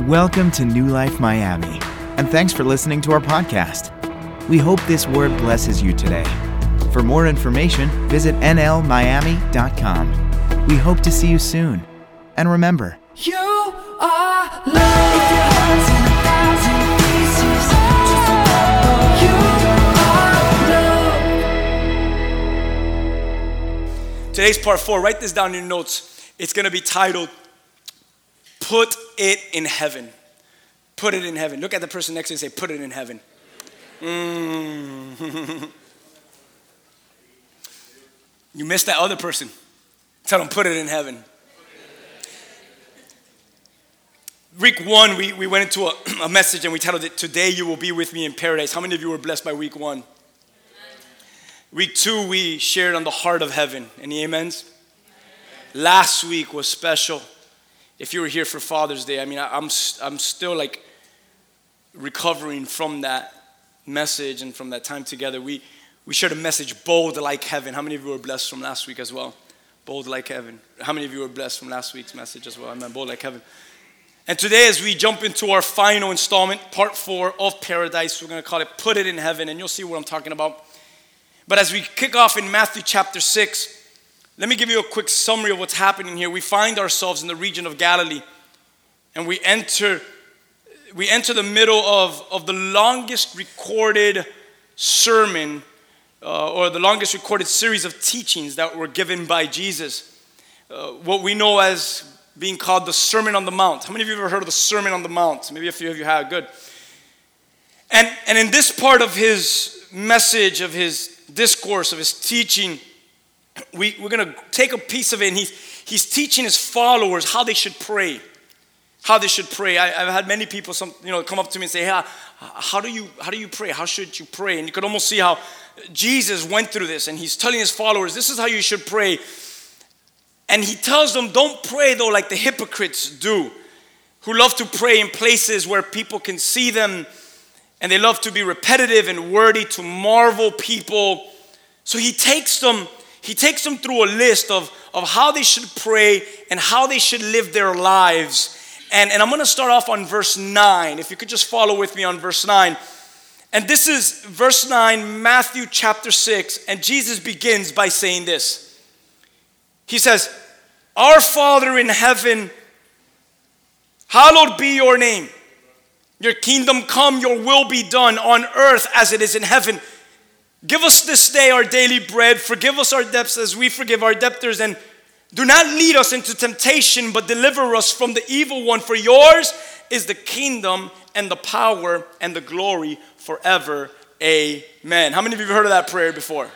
Welcome to New Life Miami, and thanks for listening to our podcast. We hope this word blesses you today. For more information, visit nlmiami.com. We hope to see you soon. And remember, You are love. If your heart's in a thousand pieces, just remember you are love. Today's part four, write this down in your notes. It's going to be titled Put It in Heaven. Put it in heaven. Look at the person next to you and say, Put it in heaven. Mm. you missed that other person. Tell them, Put it in heaven. Week one, we, we went into a, a message and we titled it, Today You Will Be With Me in Paradise. How many of you were blessed by week one? Week two, we shared on the heart of heaven. Any amens? Last week was special. If you were here for Father's Day, I mean, I, I'm, s- I'm still like recovering from that message and from that time together. We, we shared a message, bold like heaven. How many of you were blessed from last week as well? Bold like heaven. How many of you were blessed from last week's message as well? I meant bold like heaven. And today, as we jump into our final installment, part four of Paradise, we're going to call it Put It in Heaven, and you'll see what I'm talking about. But as we kick off in Matthew chapter 6, let me give you a quick summary of what's happening here. We find ourselves in the region of Galilee, and we enter, we enter the middle of, of the longest recorded sermon uh, or the longest recorded series of teachings that were given by Jesus. Uh, what we know as being called the Sermon on the Mount. How many of you have ever heard of the Sermon on the Mount? Maybe a few of you have. Good. And, and in this part of his message, of his discourse, of his teaching, we, we're going to take a piece of it and he's, he's teaching his followers how they should pray. How they should pray. I, have had many people some, you know, come up to me and say, hey, how, do you, how do you pray? How should you pray? And you could almost see how Jesus went through this and he's telling his followers, this is how you should pray. And he tells them, don't pray though like the hypocrites do, who love to pray in places where people can see them and they love to be repetitive and wordy to marvel people. So he takes them, he takes them through a list of, of how they should pray and how they should live their lives. And, and I'm gonna start off on verse 9. If you could just follow with me on verse 9. And this is verse 9, Matthew chapter 6, and Jesus begins by saying this. He says, Our Father in heaven, hallowed be your name. Your kingdom come, your will be done on earth as it is in heaven. Give us this day our daily bread. Forgive us our debts as we forgive our debtors. And do not lead us into temptation, but deliver us from the evil one. For yours is the kingdom and the power and the glory forever. Amen. How many of you have heard of that prayer before?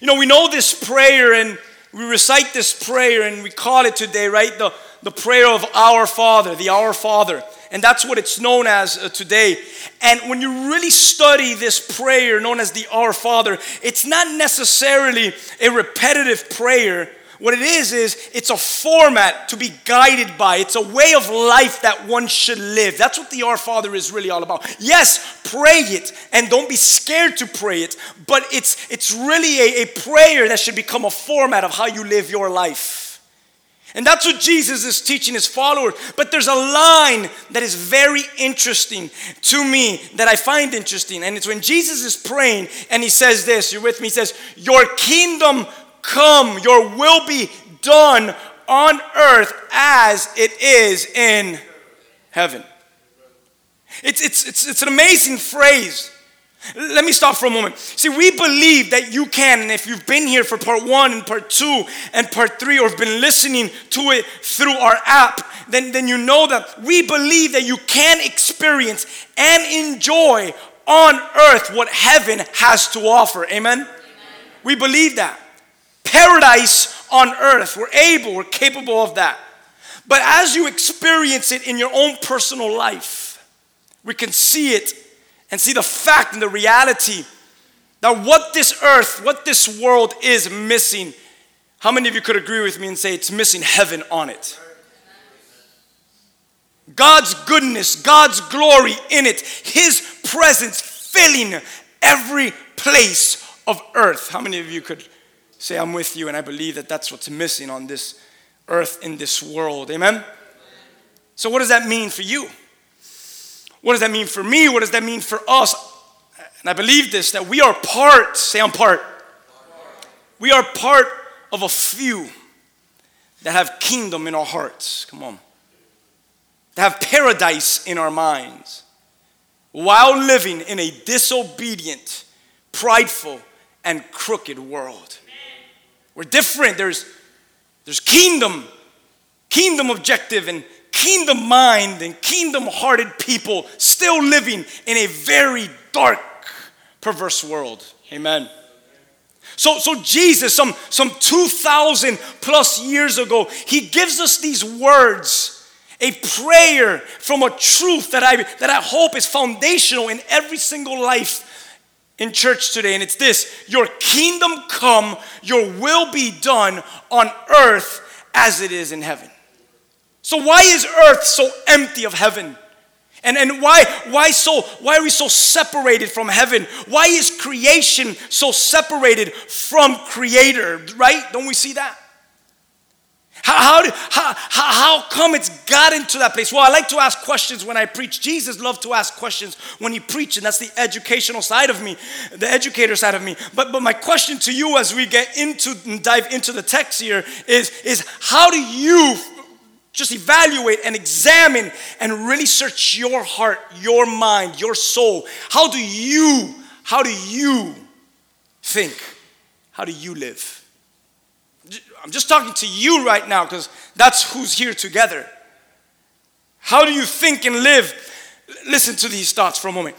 You know, we know this prayer and we recite this prayer and we call it today, right? The, the prayer of our Father, the Our Father. And that's what it's known as uh, today. And when you really study this prayer known as the Our Father, it's not necessarily a repetitive prayer. What it is, is it's a format to be guided by. It's a way of life that one should live. That's what the Our Father is really all about. Yes, pray it and don't be scared to pray it, but it's, it's really a, a prayer that should become a format of how you live your life. And that's what Jesus is teaching his followers. But there's a line that is very interesting to me that I find interesting. And it's when Jesus is praying and he says this, you're with me, he says, Your kingdom come, your will be done on earth as it is in heaven. It's, it's, it's, it's an amazing phrase. Let me stop for a moment. See, we believe that you can, and if you've been here for part one and part two and part three, or have been listening to it through our app, then, then you know that we believe that you can experience and enjoy on earth what heaven has to offer. Amen? Amen. We believe that. Paradise on earth. We're able, we're capable of that. But as you experience it in your own personal life, we can see it and see the fact and the reality that what this earth, what this world is missing. How many of you could agree with me and say it's missing heaven on it? God's goodness, God's glory in it, His presence filling every place of earth. How many of you could say, I'm with you, and I believe that that's what's missing on this earth, in this world? Amen? So, what does that mean for you? What does that mean for me? What does that mean for us? And I believe this that we are part, say I'm part. We are part of a few that have kingdom in our hearts. Come on. That have paradise in our minds while living in a disobedient, prideful, and crooked world. We're different. There's, there's kingdom, kingdom objective, and kingdom mind, and kingdom hearted people still living in a very dark, perverse world. Amen. So, so Jesus, some, some 2,000 plus years ago, he gives us these words a prayer from a truth that I, that I hope is foundational in every single life in church today. And it's this Your kingdom come, your will be done on earth as it is in heaven. So, why is earth so empty of heaven? And, and why, why, so, why are we so separated from heaven? Why is creation so separated from creator, right? Don't we see that? How, how, how, how come it's gotten to that place? Well, I like to ask questions when I preach. Jesus loved to ask questions when he preached, and that's the educational side of me, the educator side of me. But, but my question to you as we get into and dive into the text here is, is how do you just evaluate and examine and really search your heart, your mind, your soul? How do you, how do you think? How do you live? I'm just talking to you right now because that's who's here together. How do you think and live? Listen to these thoughts for a moment,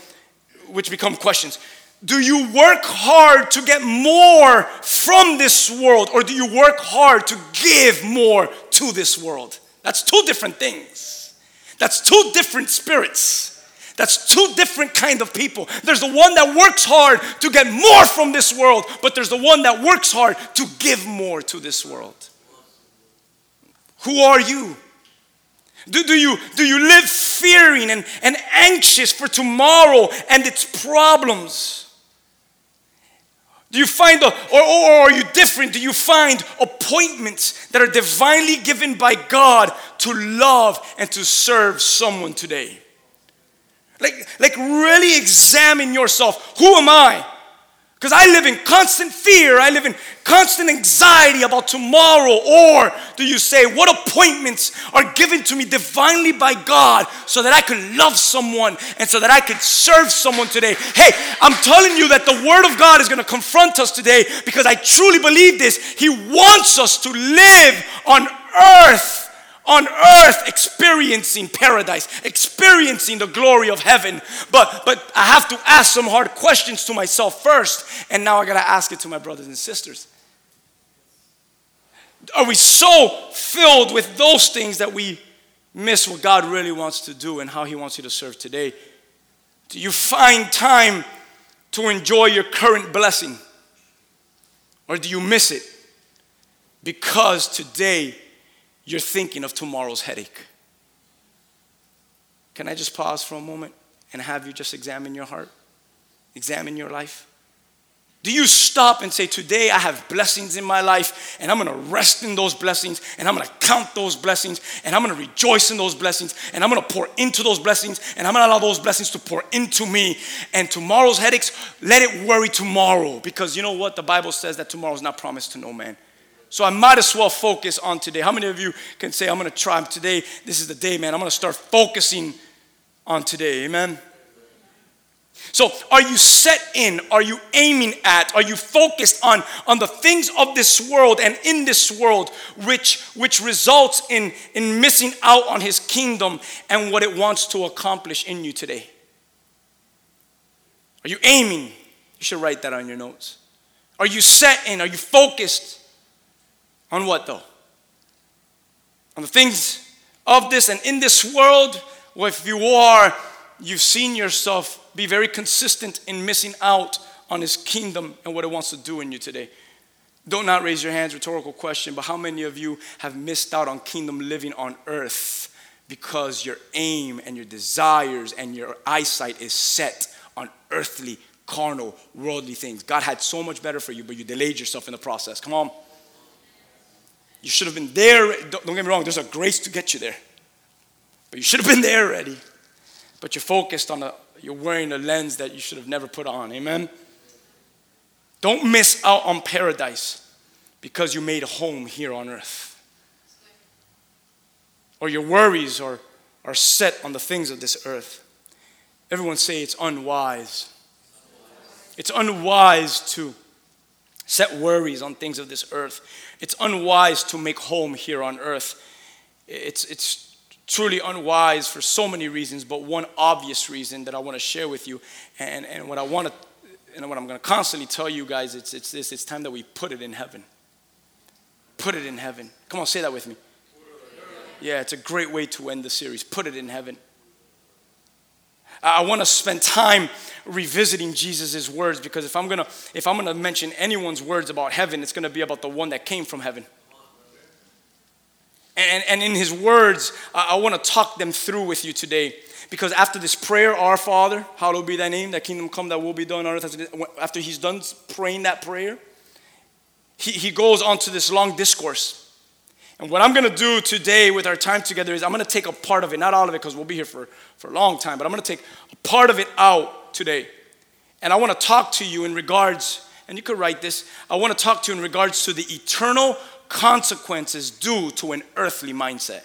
which become questions. Do you work hard to get more from this world, or do you work hard to give more to this world? That's two different things. That's two different spirits. That's two different kind of people. There's the one that works hard to get more from this world, but there's the one that works hard to give more to this world. Who are you? Do, do, you, do you live fearing and, and anxious for tomorrow and its problems? Do you find, a, or, or are you different? Do you find appointments that are divinely given by God to love and to serve someone today? Like, like really examine yourself. Who am I? Because I live in constant fear, I live in constant anxiety about tomorrow. Or do you say, What appointments are given to me divinely by God so that I can love someone and so that I can serve someone today? Hey, I'm telling you that the Word of God is going to confront us today because I truly believe this. He wants us to live on earth on earth experiencing paradise, experiencing the glory of heaven. But but I have to ask some hard questions to myself first, and now I got to ask it to my brothers and sisters. Are we so filled with those things that we miss what God really wants to do and how he wants you to serve today? Do you find time to enjoy your current blessing? Or do you miss it because today you're thinking of tomorrow's headache. Can I just pause for a moment and have you just examine your heart? Examine your life? Do you stop and say, Today I have blessings in my life, and I'm gonna rest in those blessings, and I'm gonna count those blessings, and I'm gonna rejoice in those blessings, and I'm gonna pour into those blessings, and I'm gonna allow those blessings to pour into me. And tomorrow's headaches, let it worry tomorrow, because you know what? The Bible says that tomorrow's not promised to no man. So I might as well focus on today. How many of you can say, I'm going to try today? This is the day, man. I'm going to start focusing on today. Amen. So, are you set in? Are you aiming at? Are you focused on, on the things of this world and in this world, which, which results in, in missing out on His kingdom and what it wants to accomplish in you today? Are you aiming? You should write that on your notes. Are you set in? Are you focused? On what though? On the things of this and in this world? Well, if you are, you've seen yourself be very consistent in missing out on His kingdom and what it wants to do in you today. Don't not raise your hands, rhetorical question, but how many of you have missed out on kingdom living on earth because your aim and your desires and your eyesight is set on earthly, carnal, worldly things? God had so much better for you, but you delayed yourself in the process. Come on. You should have been there. Don't, get me wrong, there's a grace to get you there. But you should have been there already. But you're focused on a, you're wearing a lens that you should have never put on. Amen? Don't miss out on paradise because you made a home here on earth. Or your worries are, are set on the things of this earth. Everyone say it's unwise. It's unwise to set worries on things of this earth. It's unwise to make home here on earth. It's, it's truly unwise for so many reasons, but one obvious reason that I want to share with you, and, and what I want to, and what I'm going to constantly tell you guys, it's, it's this: it's time that we put it in heaven. Put it in heaven. Come on, say that with me. Yeah, it's a great way to end the series. Put it in heaven. I want to spend time revisiting Jesus' words because if I'm gonna if I'm gonna mention anyone's words about heaven, it's gonna be about the one that came from heaven. And, and in his words, I, I want to talk them through with you today. Because after this prayer, Our Father, hallowed be thy name, thy kingdom come, thy will be done on earth. After he's done praying that prayer, he, he goes on to this long discourse. And what I'm going to do today with our time together is I'm going to take a part of it, not all of it because we'll be here for, for a long time, but I'm going to take a part of it out today. And I want to talk to you in regards, and you could write this, I want to talk to you in regards to the eternal consequences due to an earthly mindset.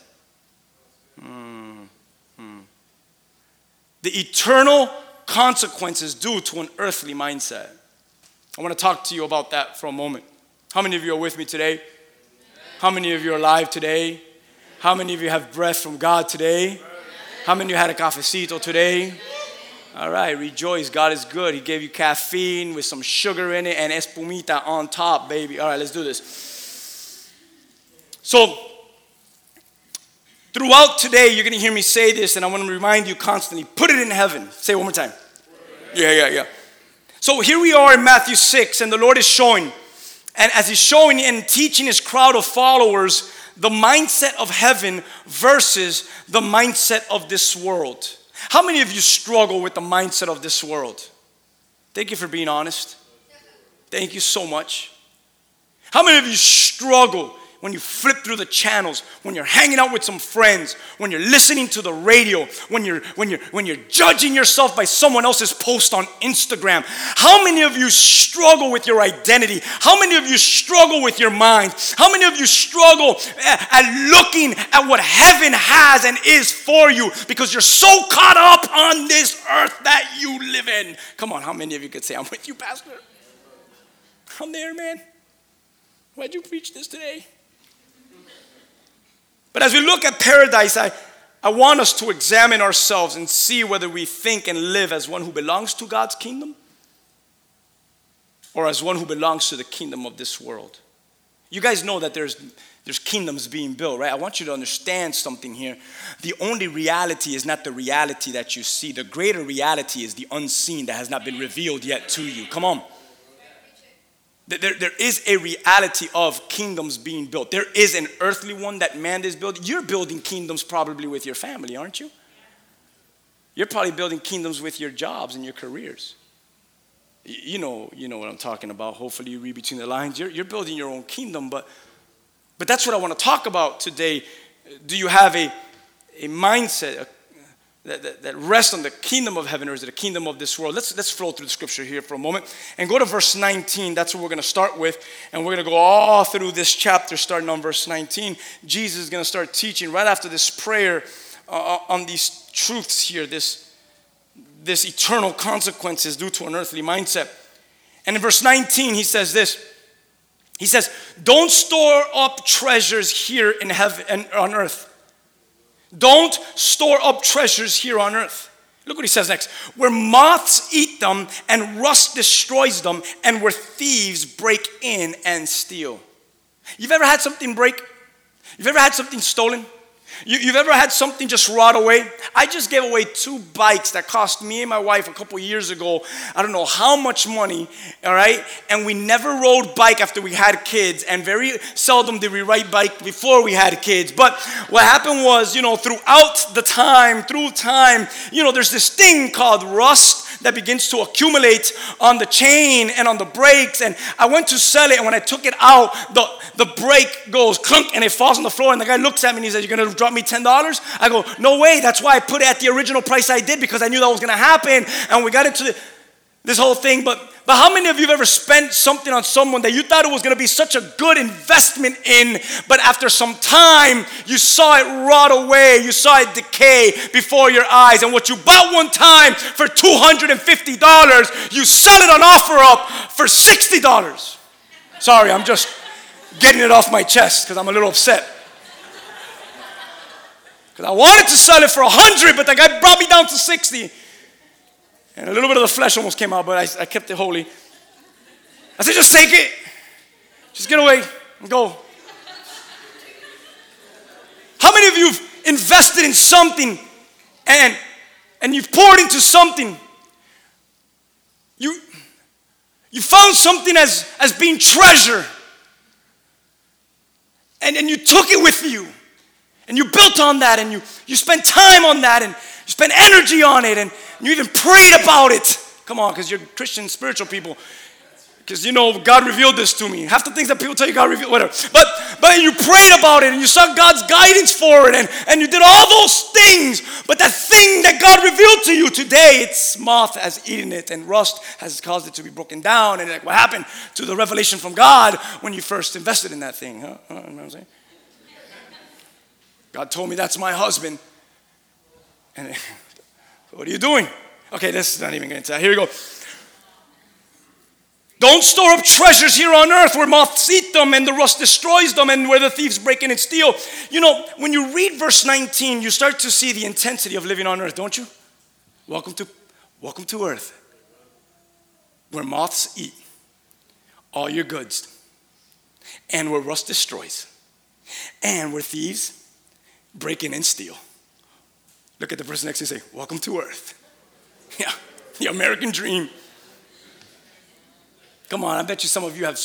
Mm. The eternal consequences due to an earthly mindset. I want to talk to you about that for a moment. How many of you are with me today? How many of you are alive today? How many of you have breath from God today? How many of you had a cafecito today? All right, rejoice. God is good. He gave you caffeine with some sugar in it and espumita on top, baby. All right, let's do this. So, throughout today, you're going to hear me say this, and I want to remind you constantly put it in heaven. Say it one more time. Yeah, yeah, yeah. So, here we are in Matthew 6, and the Lord is showing and as he's showing and teaching his crowd of followers the mindset of heaven versus the mindset of this world. How many of you struggle with the mindset of this world? Thank you for being honest. Thank you so much. How many of you struggle when you flip through the channels, when you're hanging out with some friends, when you're listening to the radio, when you're when you're when you're judging yourself by someone else's post on Instagram. How many of you struggle with your identity? How many of you struggle with your mind? How many of you struggle eh, at looking at what heaven has and is for you because you're so caught up on this earth that you live in? Come on, how many of you could say I'm with you, pastor? I'm there, man. Why'd you preach this today? But as we look at paradise, I, I want us to examine ourselves and see whether we think and live as one who belongs to God's kingdom or as one who belongs to the kingdom of this world. You guys know that there's, there's kingdoms being built, right? I want you to understand something here. The only reality is not the reality that you see, the greater reality is the unseen that has not been revealed yet to you. Come on. There, there is a reality of kingdoms being built. There is an earthly one that man is building. You're building kingdoms probably with your family, aren't you? You're probably building kingdoms with your jobs and your careers. You know, you know what I'm talking about. Hopefully, you read between the lines. You're, you're building your own kingdom, but, but that's what I want to talk about today. Do you have a, a mindset, a that, that, that rest on the kingdom of heaven or is it the kingdom of this world? Let's, let's flow through the scripture here for a moment and go to verse 19. That's what we're going to start with. And we're going to go all through this chapter, starting on verse 19. Jesus is going to start teaching right after this prayer uh, uh, on these truths here, this, this eternal consequences due to an earthly mindset. And in verse 19, he says this. He says, Don't store up treasures here in heaven and on earth don't store up treasures here on earth. Look what he says next. Where moths eat them and rust destroys them, and where thieves break in and steal. You've ever had something break? You've ever had something stolen? You, have ever had something just rot away? I just gave away two bikes that cost me and my wife a couple years ago. I don't know how much money, all right? And we never rode bike after we had kids, and very seldom did we ride bike before we had kids. But what happened was, you know, throughout the time, through time, you know, there's this thing called rust that begins to accumulate on the chain and on the brakes. And I went to sell it, and when I took it out, the, the brake goes clunk and it falls on the floor. And the guy looks at me and he says, You're gonna drop me $10? I go, No way, that's why I put it at the original price I did because I knew that was gonna happen. And we got into the, this whole thing, but but how many of you have ever spent something on someone that you thought it was going to be such a good investment in, but after some time you saw it rot away, you saw it decay before your eyes, and what you bought one time for $250, you sell it on OfferUp for $60. Sorry, I'm just getting it off my chest because I'm a little upset. Because I wanted to sell it for 100, but the guy brought me down to 60. And a little bit of the flesh almost came out, but I, I kept it holy. I said, just take it. Just get away and go. How many of you have invested in something and, and you've poured into something? You, you found something as, as being treasure. And, and you took it with you. And you built on that and you, you spent time on that and you spent energy on it and you even prayed about it. Come on, because you're Christian, spiritual people. Because you know God revealed this to me. Half the things that people tell you God revealed, whatever. But but you prayed about it and you sought God's guidance for it and, and you did all those things. But that thing that God revealed to you today, it's moth has eaten it and rust has caused it to be broken down. And like what happened to the revelation from God when you first invested in that thing? Huh? You know what I'm saying? God told me that's my husband. And what are you doing? Okay, this is not even going to. tell. Here we go. Don't store up treasures here on earth where moths eat them and the rust destroys them and where the thieves break in and steal. You know, when you read verse 19, you start to see the intensity of living on earth, don't you? Welcome to, welcome to earth where moths eat all your goods and where rust destroys and where thieves break in and steal. Look at the person next to you and say, Welcome to earth. Yeah, the American dream. Come on, I bet you some of you have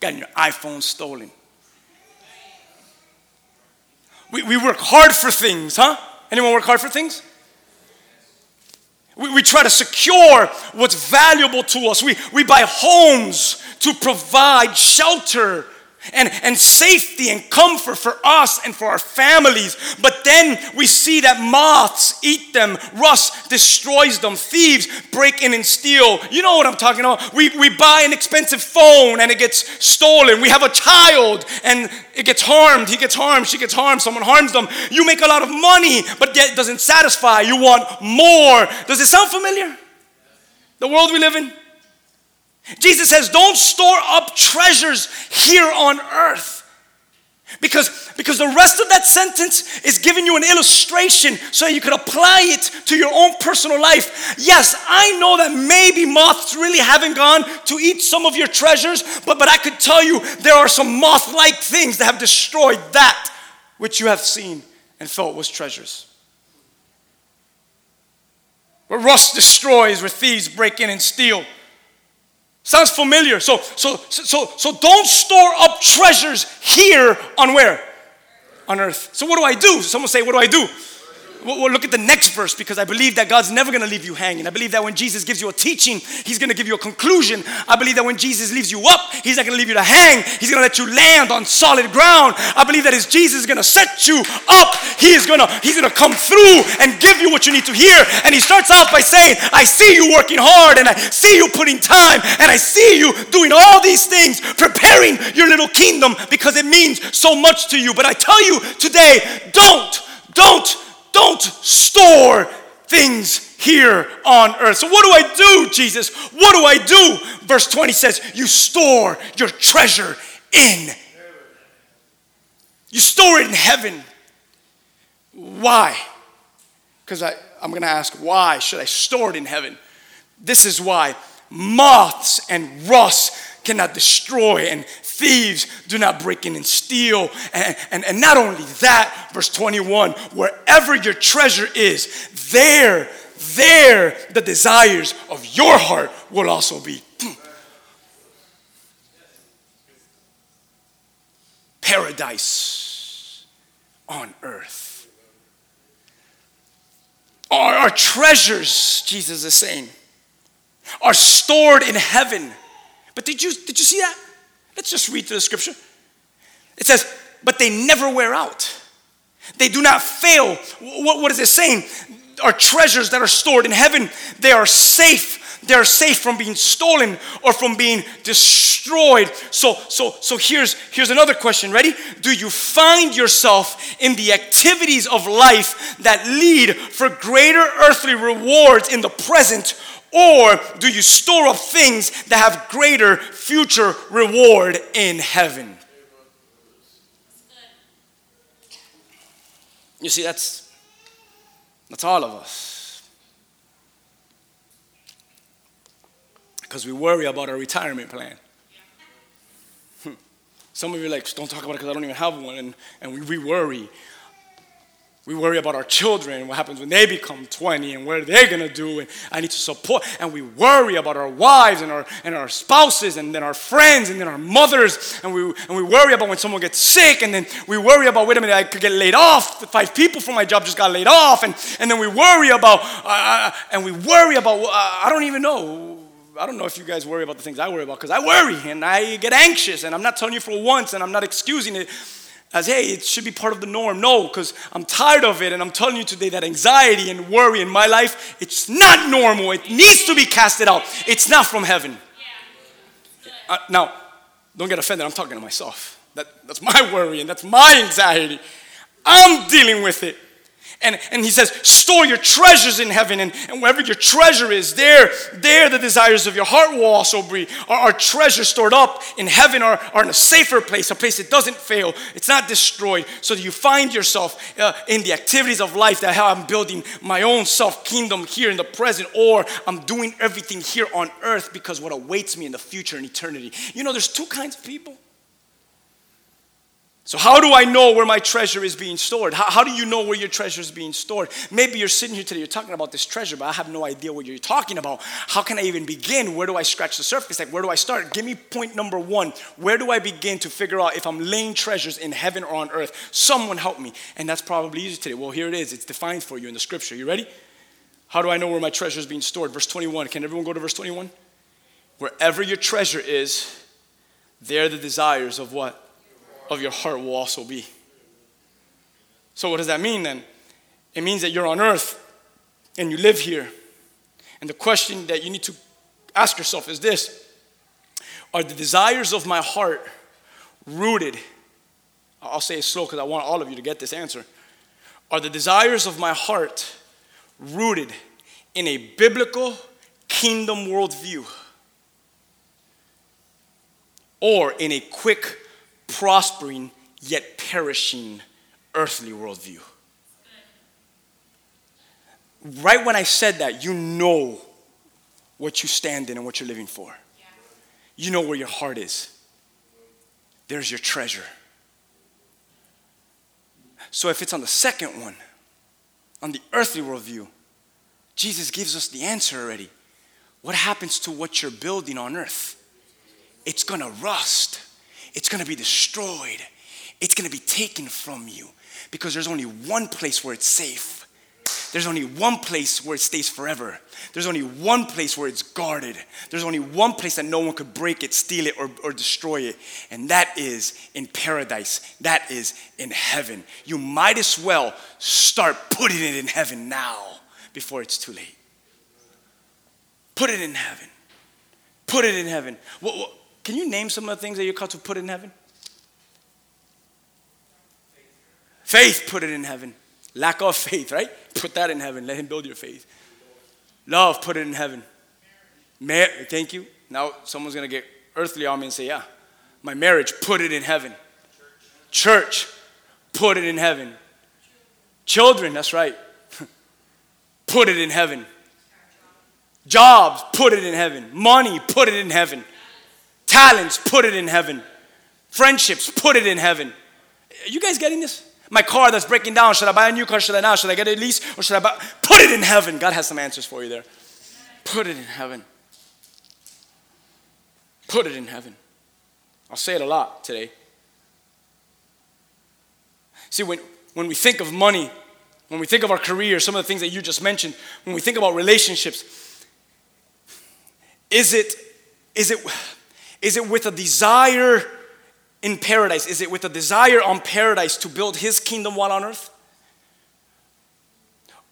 gotten your iPhone stolen. We, we work hard for things, huh? Anyone work hard for things? We, we try to secure what's valuable to us. We, we buy homes to provide shelter and, and safety and comfort for us and for our families. But then we see that moths eat them, rust destroys them, thieves break in and steal. You know what I'm talking about? We, we buy an expensive phone and it gets stolen. We have a child and it gets harmed. He gets harmed, she gets harmed, someone harms them. You make a lot of money, but it doesn't satisfy. You want more. Does it sound familiar? The world we live in? Jesus says, Don't store up treasures here on earth. Because, because the rest of that sentence is giving you an illustration so you could apply it to your own personal life. Yes, I know that maybe moths really haven't gone to eat some of your treasures, but, but I could tell you there are some moth like things that have destroyed that which you have seen and felt was treasures. Where rust destroys, where thieves break in and steal. Sounds familiar. So, so, so, so don't store up treasures here on where? On earth. So what do I do? Someone say, what do I do? Well, look at the next verse because I believe that God's never going to leave you hanging. I believe that when Jesus gives you a teaching, He's going to give you a conclusion. I believe that when Jesus leaves you up, He's not going to leave you to hang. He's going to let you land on solid ground. I believe that as Jesus is going to set you up, He is going to He's going to come through and give you what you need to hear. And He starts off by saying, "I see you working hard, and I see you putting time, and I see you doing all these things, preparing your little kingdom because it means so much to you." But I tell you today, don't, don't don't store things here on earth. So, what do I do, Jesus? What do I do? Verse 20 says, You store your treasure in. You store it in heaven. Why? Because I'm going to ask, why should I store it in heaven? This is why moths and rust cannot destroy and thieves do not break in and steal. And, and, and not only that, verse 21 wherever your treasure is, there, there the desires of your heart will also be. Hmm. Paradise on earth. Our, our treasures, Jesus is saying, are stored in heaven. But did you did you see that? Let's just read through the scripture. It says, but they never wear out. They do not fail. What, what is it saying? Our treasures that are stored in heaven, they are safe. They are safe from being stolen or from being destroyed. So, so, so here's, here's another question. Ready? Do you find yourself in the activities of life that lead for greater earthly rewards in the present or do you store up things that have greater future reward in heaven? You see, that's that's all of us. Because we worry about our retirement plan. Some of you are like, don't talk about it because I don't even have one. And, and we, we worry. We worry about our children, what happens when they become 20 and what are they're gonna do, and I need to support. And we worry about our wives and our, and our spouses, and then our friends, and then our mothers. And we, and we worry about when someone gets sick, and then we worry about, wait a minute, I could get laid off. Five people from my job just got laid off. And, and then we worry about, uh, uh and we worry about, uh, I don't even know. I don't know if you guys worry about the things I worry about, because I worry and I get anxious, and I'm not telling you for once, and I'm not excusing it as hey, it should be part of the norm. No, because I'm tired of it, and I'm telling you today that anxiety and worry in my life, it's not normal. It needs to be casted out. It's not from heaven. Uh, now, don't get offended. I'm talking to myself. That, that's my worry and that's my anxiety. I'm dealing with it. And, and he says, store your treasures in heaven, and, and wherever your treasure is, there, there the desires of your heart will also be. Our, our treasures stored up in heaven are, are in a safer place, a place that doesn't fail, it's not destroyed. So that you find yourself uh, in the activities of life that how I'm building my own self kingdom here in the present, or I'm doing everything here on earth because what awaits me in the future in eternity. You know, there's two kinds of people. So, how do I know where my treasure is being stored? How, how, do you know where your treasure is being stored? Maybe you're sitting here today, you're talking about this treasure, but I have no idea what you're talking about. How can I even begin? Where do I scratch the surface? Like, where do I start? Give me point number one. Where do I begin to figure out if I'm laying treasures in heaven or on earth? Someone help me. And that's probably easy today. Well, here it is. It's defined for you in the scripture. You ready? How do I know where my treasure is being stored? Verse 21. Can everyone go to verse 21? Wherever your treasure is, there the desires of what? Of your heart will also be. So, what does that mean then? It means that you're on earth and you live here. And the question that you need to ask yourself is this Are the desires of my heart rooted? I'll say it slow because I want all of you to get this answer. Are the desires of my heart rooted in a biblical kingdom worldview? Or in a quick prospering yet perishing earthly worldview. Right when I said that, you know what you stand in and what you're living for. You know where your heart is. There's your treasure. So if it's on the second one, on the earthly worldview, Jesus gives us the answer already. What happens to what you're building on earth? It's gonna rust it's going to be destroyed. It's going to be taken from you because there's only one place where it's safe. There's only one place where it stays forever. There's only one place where it's guarded. There's only one place that no one could break it, steal it, or, or destroy it. And that is in paradise. That is in heaven. You might as well start putting it in heaven now before it's too late. Put it in heaven. Put it in heaven. What, what, can you name some of the things that you're called to put in heaven? Faith, put it in heaven. Lack of faith, right? Put that in heaven. Let Him build your faith. Love, put it in heaven. Mar- thank you. Now someone's going to get earthly on me and say, Yeah, my marriage, put it in heaven. Church, put it in heaven. Children, that's right. put it in heaven. Jobs, put it in heaven. Money, put it in heaven. Talents, put it in heaven. Friendships, put it in heaven. Are you guys getting this? My car that's breaking down, should I buy a new car? Should I not? Should I get a lease? Or should I buy? Put it in heaven. God has some answers for you there. Put it in heaven. Put it in heaven. I'll say it a lot today. See, when, when we think of money, when we think of our career, some of the things that you just mentioned, when we think about relationships, Is it, is it, is it with a desire in paradise? Is it with a desire on paradise to build his kingdom while on earth?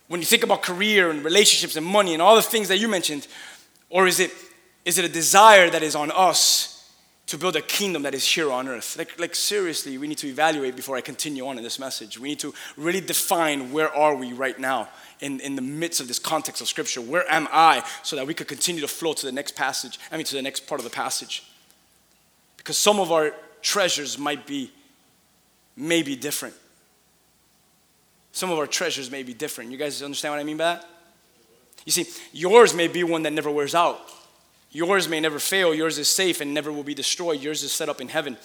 When you think about career and relationships and money and all the things that you mentioned, or is it, is it a desire that is on us to build a kingdom that is here on earth? Like, like seriously, we need to evaluate before I continue on in this message. We need to really define where are we right now in, in the midst of this context of scripture. Where am I? So that we could continue to flow to the next passage, I mean to the next part of the passage. Because some of our treasures might be maybe different. Some of our treasures may be different. You guys understand what I mean by that? You see, yours may be one that never wears out. Yours may never fail. Yours is safe and never will be destroyed. Yours is set up in heaven.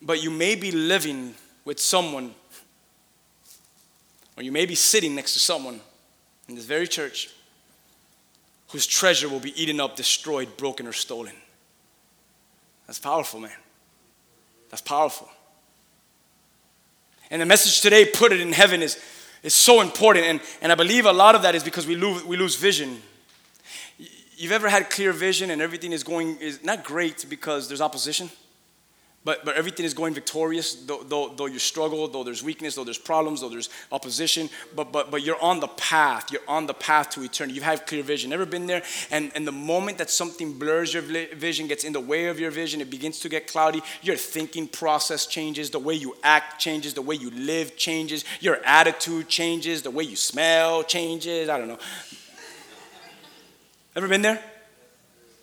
But you may be living with someone, or you may be sitting next to someone in this very church whose treasure will be eaten up, destroyed, broken, or stolen. That's powerful, man. That's powerful. And the message today, put it in heaven, is, is so important. And, and I believe a lot of that is because we lose, we lose vision. You've ever had clear vision and everything is going, is not great because there's opposition? But, but everything is going victorious, though, though, though you struggle, though there's weakness, though there's problems, though there's opposition. But, but, but you're on the path. You're on the path to eternity. You have clear vision. Ever been there? And, and the moment that something blurs your vision, gets in the way of your vision, it begins to get cloudy, your thinking process changes, the way you act changes, the way you live changes, your attitude changes, the way you smell changes. I don't know. Ever been there?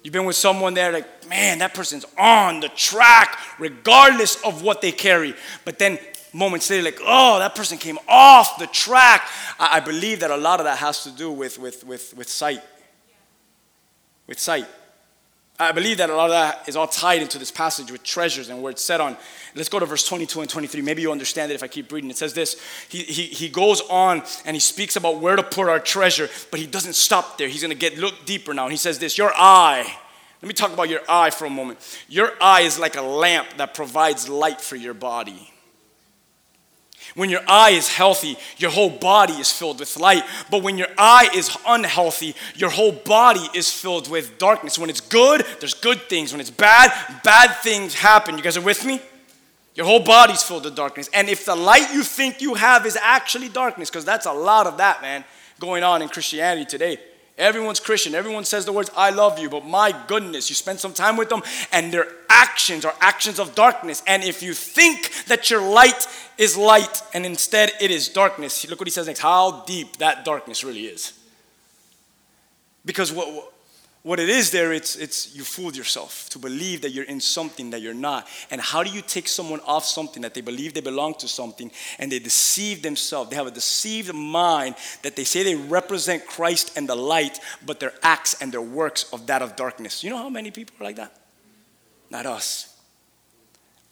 You've been with someone there, like, man, that person's on the track, regardless of what they carry. But then moments later, like, oh, that person came off the track. I, I believe that a lot of that has to do with, with, with, with sight. With sight. I believe that a lot of that is all tied into this passage with treasures and where it's said on. Let's go to verse 22 and 23. Maybe you understand it if I keep reading. It says this He, he, he goes on and he speaks about where to put our treasure, but he doesn't stop there. He's going to get look deeper now. And he says this Your eye. Let me talk about your eye for a moment. Your eye is like a lamp that provides light for your body. When your eye is healthy, your whole body is filled with light. But when your eye is unhealthy, your whole body is filled with darkness. When it's good, there's good things. When it's bad, bad things happen. You guys are with me? Your whole body's filled with darkness. And if the light you think you have is actually darkness, because that's a lot of that, man, going on in Christianity today. Everyone's Christian. Everyone says the words, I love you. But my goodness, you spend some time with them and their actions are actions of darkness. And if you think that your light is light and instead it is darkness, look what he says next how deep that darkness really is. Because what, what it is there, it's, it's you fooled yourself to believe that you're in something that you're not. And how do you take someone off something that they believe they belong to something and they deceive themselves? They have a deceived mind that they say they represent Christ and the light, but their acts and their works of that of darkness. You know how many people are like that? Not us.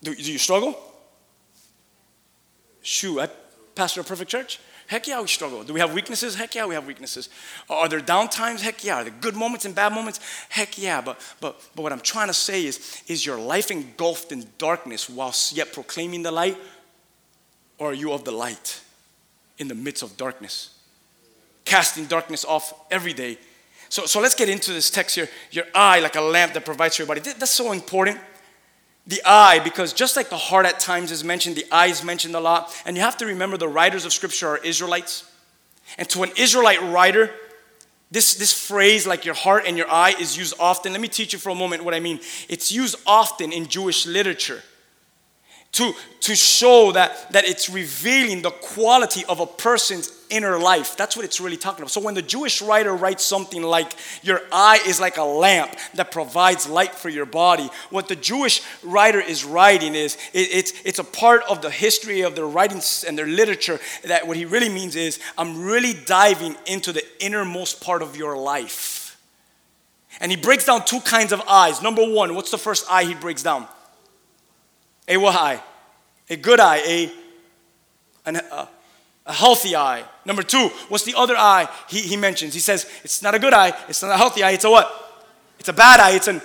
Do, do you struggle? Shoot, I pastor a perfect church. Heck yeah, we struggle. Do we have weaknesses? Heck yeah, we have weaknesses. Are there down times? Heck yeah. Are there good moments and bad moments? Heck yeah. But but but what I'm trying to say is, is your life engulfed in darkness whilst yet proclaiming the light? Or are you of the light in the midst of darkness? Casting darkness off every day. So, so let's get into this text here. Your eye, like a lamp that provides for your body. That's so important the eye, because just like the heart at times is mentioned, the eye is mentioned a lot. And you have to remember the writers of Scripture are Israelites. And to an Israelite writer, this, this phrase, like your heart and your eye, is used often. Let me teach you for a moment what I mean. It's used often in Jewish literature to, to show that, that it's revealing the quality of a person's inner life. That's what it's really talking about. So when the Jewish writer writes something like, Your eye is like a lamp that provides light for your body, what the Jewish writer is writing is it, it's, it's a part of the history of their writings and their literature that what he really means is, I'm really diving into the innermost part of your life. And he breaks down two kinds of eyes. Number one, what's the first eye he breaks down? A what eye? A good eye, a, an, a, a healthy eye. Number two, what's the other eye he, he mentions? He says it's not a good eye, it's not a healthy eye, it's a what? It's a bad eye, it's an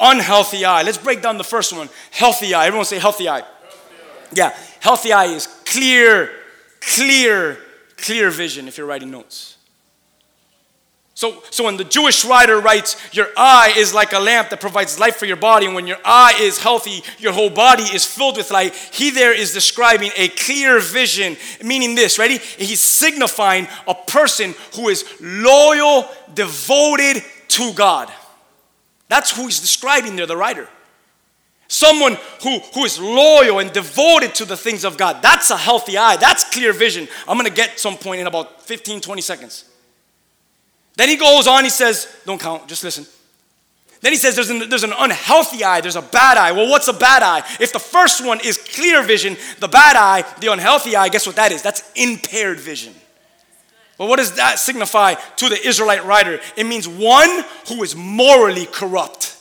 unhealthy eye. Let's break down the first one healthy eye. Everyone say healthy eye. Yeah, healthy eye is clear, clear, clear vision if you're writing notes. So, so when the Jewish writer writes, Your eye is like a lamp that provides light for your body, and when your eye is healthy, your whole body is filled with light, he there is describing a clear vision, meaning this, ready? He's signifying a person who is loyal, devoted to God. That's who he's describing there, the writer. Someone who, who is loyal and devoted to the things of God. That's a healthy eye. That's clear vision. I'm going to get some point in about 15, 20 seconds. Then he goes on, he says, don't count, just listen. Then he says there's an, there's an unhealthy eye, there's a bad eye. Well, what's a bad eye? If the first one is clear vision, the bad eye, the unhealthy eye, guess what that is? That's impaired vision. But what does that signify to the Israelite writer? It means one who is morally corrupt.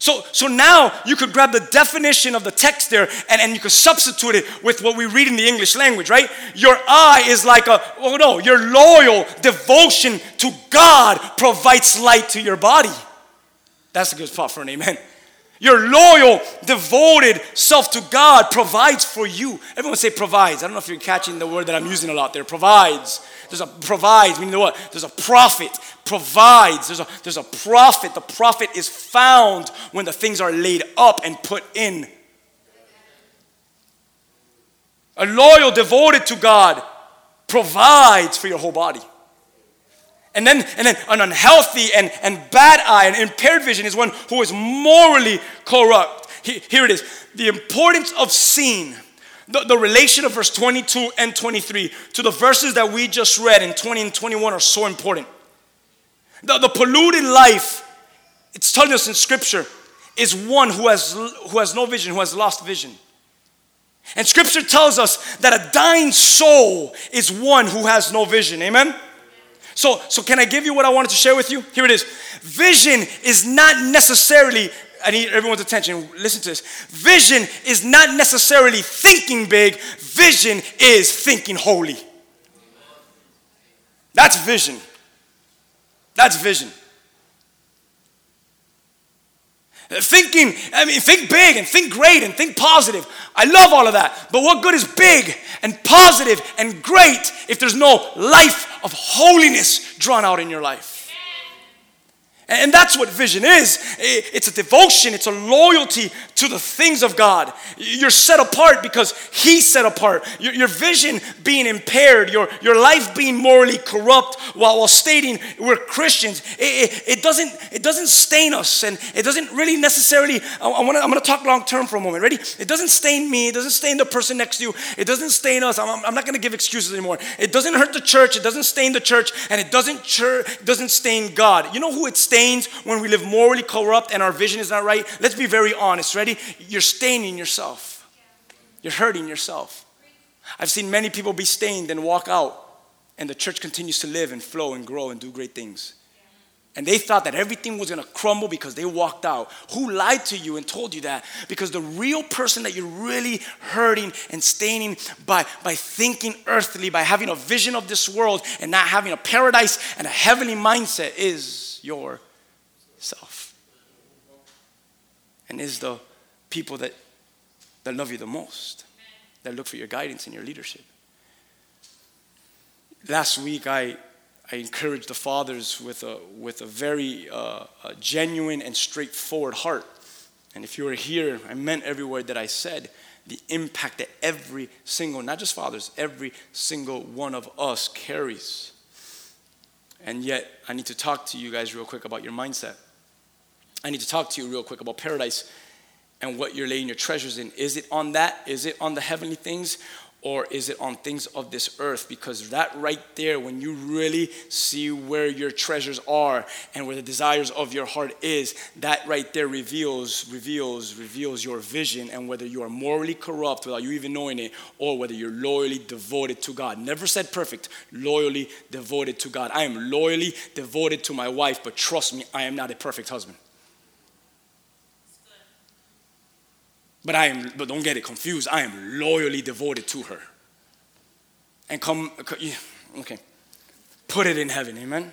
So, so now you could grab the definition of the text there and, and you could substitute it with what we read in the English language, right? Your eye is like a, oh no, your loyal devotion to God provides light to your body. That's a good spot for an amen. Your loyal, devoted self to God provides for you. Everyone say provides. I don't know if you're catching the word that I'm using a lot there. Provides. There's a provides, meaning what? There's a profit. Provides. There's a there's a profit. The profit is found when the things are laid up and put in. A loyal, devoted to God provides for your whole body. And then, and then an unhealthy and, and bad eye, an impaired vision is one who is morally corrupt. He, here it is. The importance of seeing. The, the relation of verse 22 and 23 to the verses that we just read in 20 and 21 are so important. The, the polluted life, it's telling us in scripture, is one who has, who has no vision, who has lost vision. And scripture tells us that a dying soul is one who has no vision. Amen? So, so can I give you what I wanted to share with you? Here it is. Vision is not necessarily, I need everyone's attention. Listen to this. Vision is not necessarily thinking big, vision is thinking holy. That's vision. That's vision. Thinking, I mean, think big and think great and think positive. I love all of that. But what good is big and positive and great if there's no life of holiness drawn out in your life? And that's what vision is it's a devotion, it's a loyalty to the things of God. You're set apart because He set apart. Your, your vision being impaired, your, your life being morally corrupt while, while stating we're Christians, it, it, it doesn't, it doesn't stain us and it doesn't really necessarily. I, I wanna, I'm going to talk long term for a moment. Ready? It doesn't stain me, it doesn't stain the person next to you, it doesn't stain us. I'm, I'm not going to give excuses anymore. It doesn't hurt the church, it doesn't stain the church, and it doesn't, chur- doesn't stain God. You know who it stains? When we live morally corrupt and our vision is not right? Let's be very honest. Ready? You're staining yourself, you're hurting yourself. I've seen many people be stained and walk out, and the church continues to live and flow and grow and do great things. And they thought that everything was gonna crumble because they walked out. Who lied to you and told you that? Because the real person that you're really hurting and staining by, by thinking earthly, by having a vision of this world and not having a paradise and a heavenly mindset is your self. And is the people that, that love you the most, that look for your guidance and your leadership. Last week, I, I encouraged the fathers with a, with a very uh, a genuine and straightforward heart. And if you were here, I meant every word that I said. The impact that every single, not just fathers, every single one of us carries. And yet, I need to talk to you guys real quick about your mindset. I need to talk to you real quick about paradise and what you're laying your treasures in. Is it on that? Is it on the heavenly things? Or is it on things of this earth? Because that right there, when you really see where your treasures are and where the desires of your heart is, that right there reveals, reveals, reveals your vision and whether you are morally corrupt without you even knowing it, or whether you're loyally devoted to God. Never said perfect, loyally devoted to God. I am loyally devoted to my wife, but trust me, I am not a perfect husband. But I am, but don't get it confused. I am loyally devoted to her. And come, okay, put it in heaven, amen.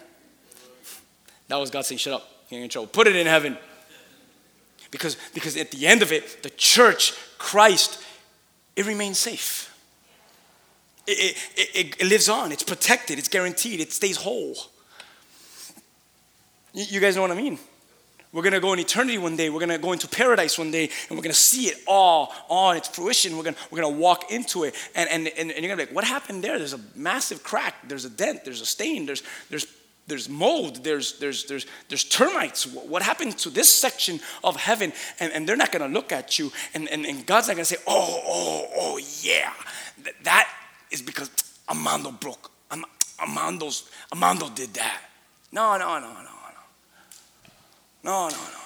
That was God saying, "Shut up, you're in trouble." Put it in heaven, because because at the end of it, the church, Christ, it remains safe. It, it, it, it lives on, it's protected, it's guaranteed, it stays whole. You, you guys know what I mean? We're gonna go in eternity one day. We're gonna go into paradise one day, and we're gonna see it all on its fruition. We're gonna we're gonna walk into it, and and, and, and you're gonna be like, what happened there? There's a massive crack. There's a dent. There's a stain. There's there's there's mold. There's there's there's there's termites. What, happened to this section of heaven? And, and they're not gonna look at you, and, and and God's not gonna say, oh oh oh yeah, Th- that is because Amando broke. Am- Amando's Amando did that. No no no no no. No, no.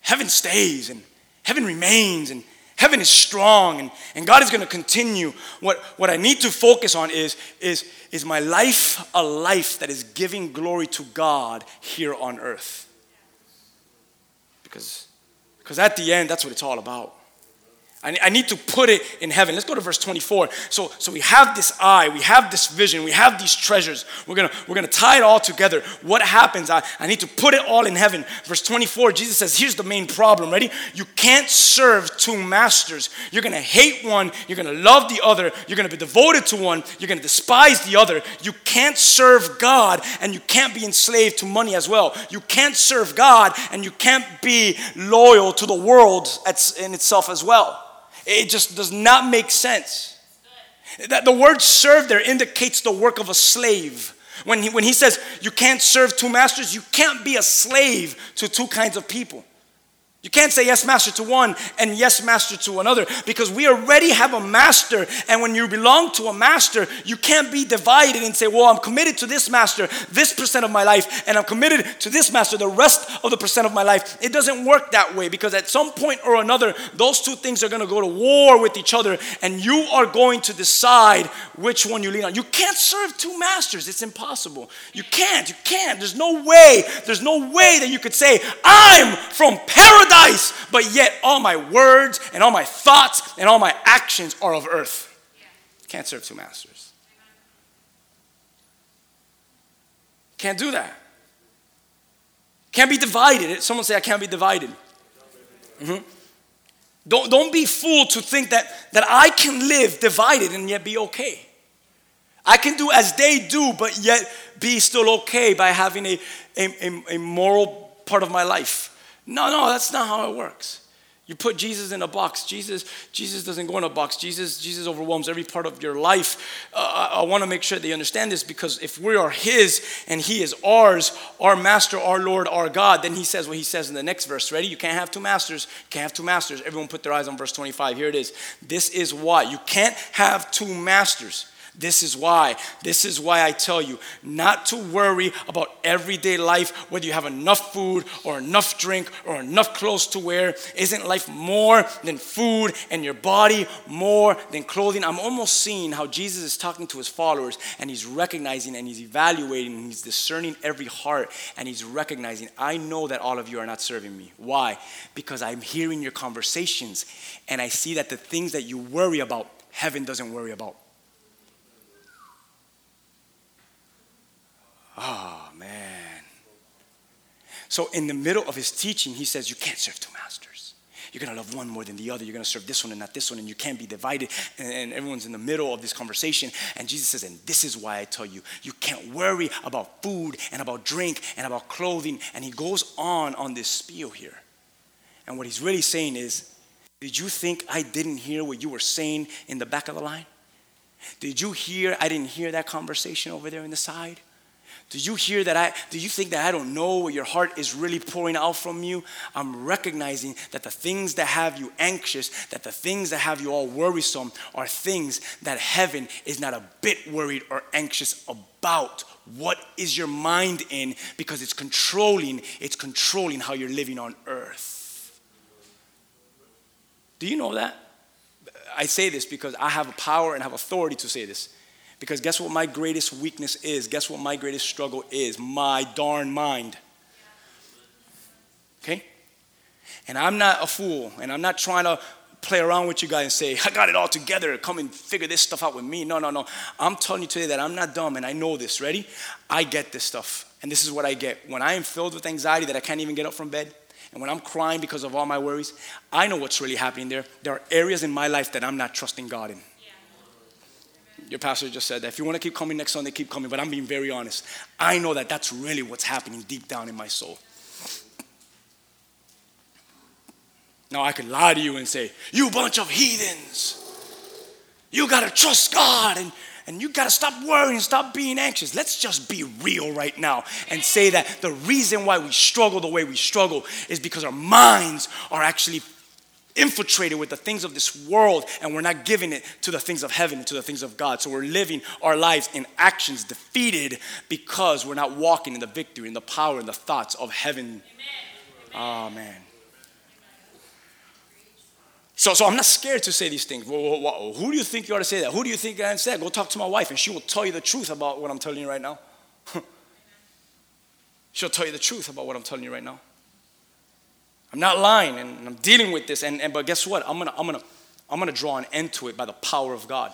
Heaven stays and heaven remains and heaven is strong and, and God is going to continue. What, what I need to focus on is, is, is my life a life that is giving glory to God here on earth? Because, because at the end, that's what it's all about. I, need to put it in heaven. Let's go to verse 24. So, so we have this eye, we have this vision, we have these treasures. We're gonna, we're gonna tie it all together. What happens? I, I need to put it all in heaven. Verse 24, Jesus says, here's the main problem. Ready? You can't serve two masters. You're gonna hate one, you're gonna love the other, you're gonna be devoted to one, you're gonna despise the other. You can't serve God and you can't be enslaved to money as well. You can't serve God and you can't be loyal to the world in itself as well. It just does not make sense. That the word serve there indicates the work of a slave. When he, when he says you can't serve two masters, you can't be a slave to two kinds of people. You can't say yes, master, to one and yes, master, to another because we already have a master. And when you belong to a master, you can't be divided and say, well, I'm committed to this master, this percent of my life, and I'm committed to this master, the rest of the percent of my life. It doesn't work that way because at some point or another, those two things are going to go to war with each other, and you are going to decide which one you lean on. You can't serve two masters, it's impossible. You can't, you can't. There's no way, there's no way that you could say, I'm from paradise paradise, but yet all my words and all my thoughts and all my actions are of earth. Can't serve two masters. Can't do that. Can't be divided. Someone say, I can't be divided. Mm-hmm. Don't, don't be fooled to think that, that I can live divided and yet be okay. I can do as they do, but yet be still okay by having a, a, a, moral part of my life. No, no, that's not how it works. You put Jesus in a box. Jesus, Jesus doesn't go in a box. Jesus, Jesus overwhelms every part of your life. Uh, I, I want to make sure they understand this because if we are His and He is ours, our Master, our Lord, our God, then He says what He says in the next verse. Ready? You can't have two masters. You can't have two masters. Everyone put their eyes on verse 25. Here it is. This is why you can't have two masters. This is why. This is why I tell you not to worry about everyday life, whether you have enough food or enough drink or enough clothes to wear. Isn't life more than food and your body more than clothing? I'm almost seeing how Jesus is talking to his followers and he's recognizing and he's evaluating and he's discerning every heart and he's recognizing, I know that all of you are not serving me. Why? Because I'm hearing your conversations and I see that the things that you worry about, heaven doesn't worry about. Oh, man. So, in the middle of his teaching, he says, You can't serve two masters. You're going to love one more than the other. You're going to serve this one and not this one, and you can't be divided. And, and, everyone's in the middle of this conversation. And Jesus says, And this is why I tell you, you can't worry about food and about drink and about clothing. And he goes on on this spiel here. And what he's really saying is, Did you think I didn't hear what you were saying in the back of the line? Did you hear I didn't hear that conversation over there in the side? Do you hear that I do you think that I don't know what your heart is really pouring out from you? I'm recognizing that the things that have you anxious, that the things that have you all worrisome are things that heaven is not a bit worried or anxious about. What is your mind in? Because it's controlling, it's controlling how you're living on earth. Do you know that? I say this because I have a power and have authority to say this. Because guess what my greatest weakness is? Guess what my greatest struggle is? My darn mind. Okay? And I'm not a fool, and I'm not trying to play around with you guys and say, I got it all together, come and figure this stuff out with me. No, no, no. I'm telling you today that I'm not dumb and I know this. Ready? I get this stuff. And this is what I get. When I am filled with anxiety that I can't even get up from bed, and when I'm crying because of all my worries, I know what's really happening there. There are areas in my life that I'm not trusting God in. Your pastor just said that. If you want to keep coming next Sunday, keep coming. But I'm being very honest. I know that that's really what's happening deep down in my soul. Now, I could lie to you and say, You bunch of heathens. You got to trust God and, and you got to stop worrying, stop being anxious. Let's just be real right now and say that the reason why we struggle the way we struggle is because our minds are actually infiltrated with the things of this world and we're not giving it to the things of heaven and to the things of God. So we're living our lives in actions defeated because we're not walking in the victory and the power and the thoughts of heaven. Amen. man. So, so I'm not scared to say these things. Well, well, well, who do you think you ought to say that? Who do you think I said? Go talk to my wife and she will tell you the truth about what I'm telling you right now. She'll tell you the truth about what I'm telling you right now. I'm not lying and I'm dealing with this. And, and but guess what? I'm gonna, I'm gonna, I'm gonna draw an end to it by the power of God.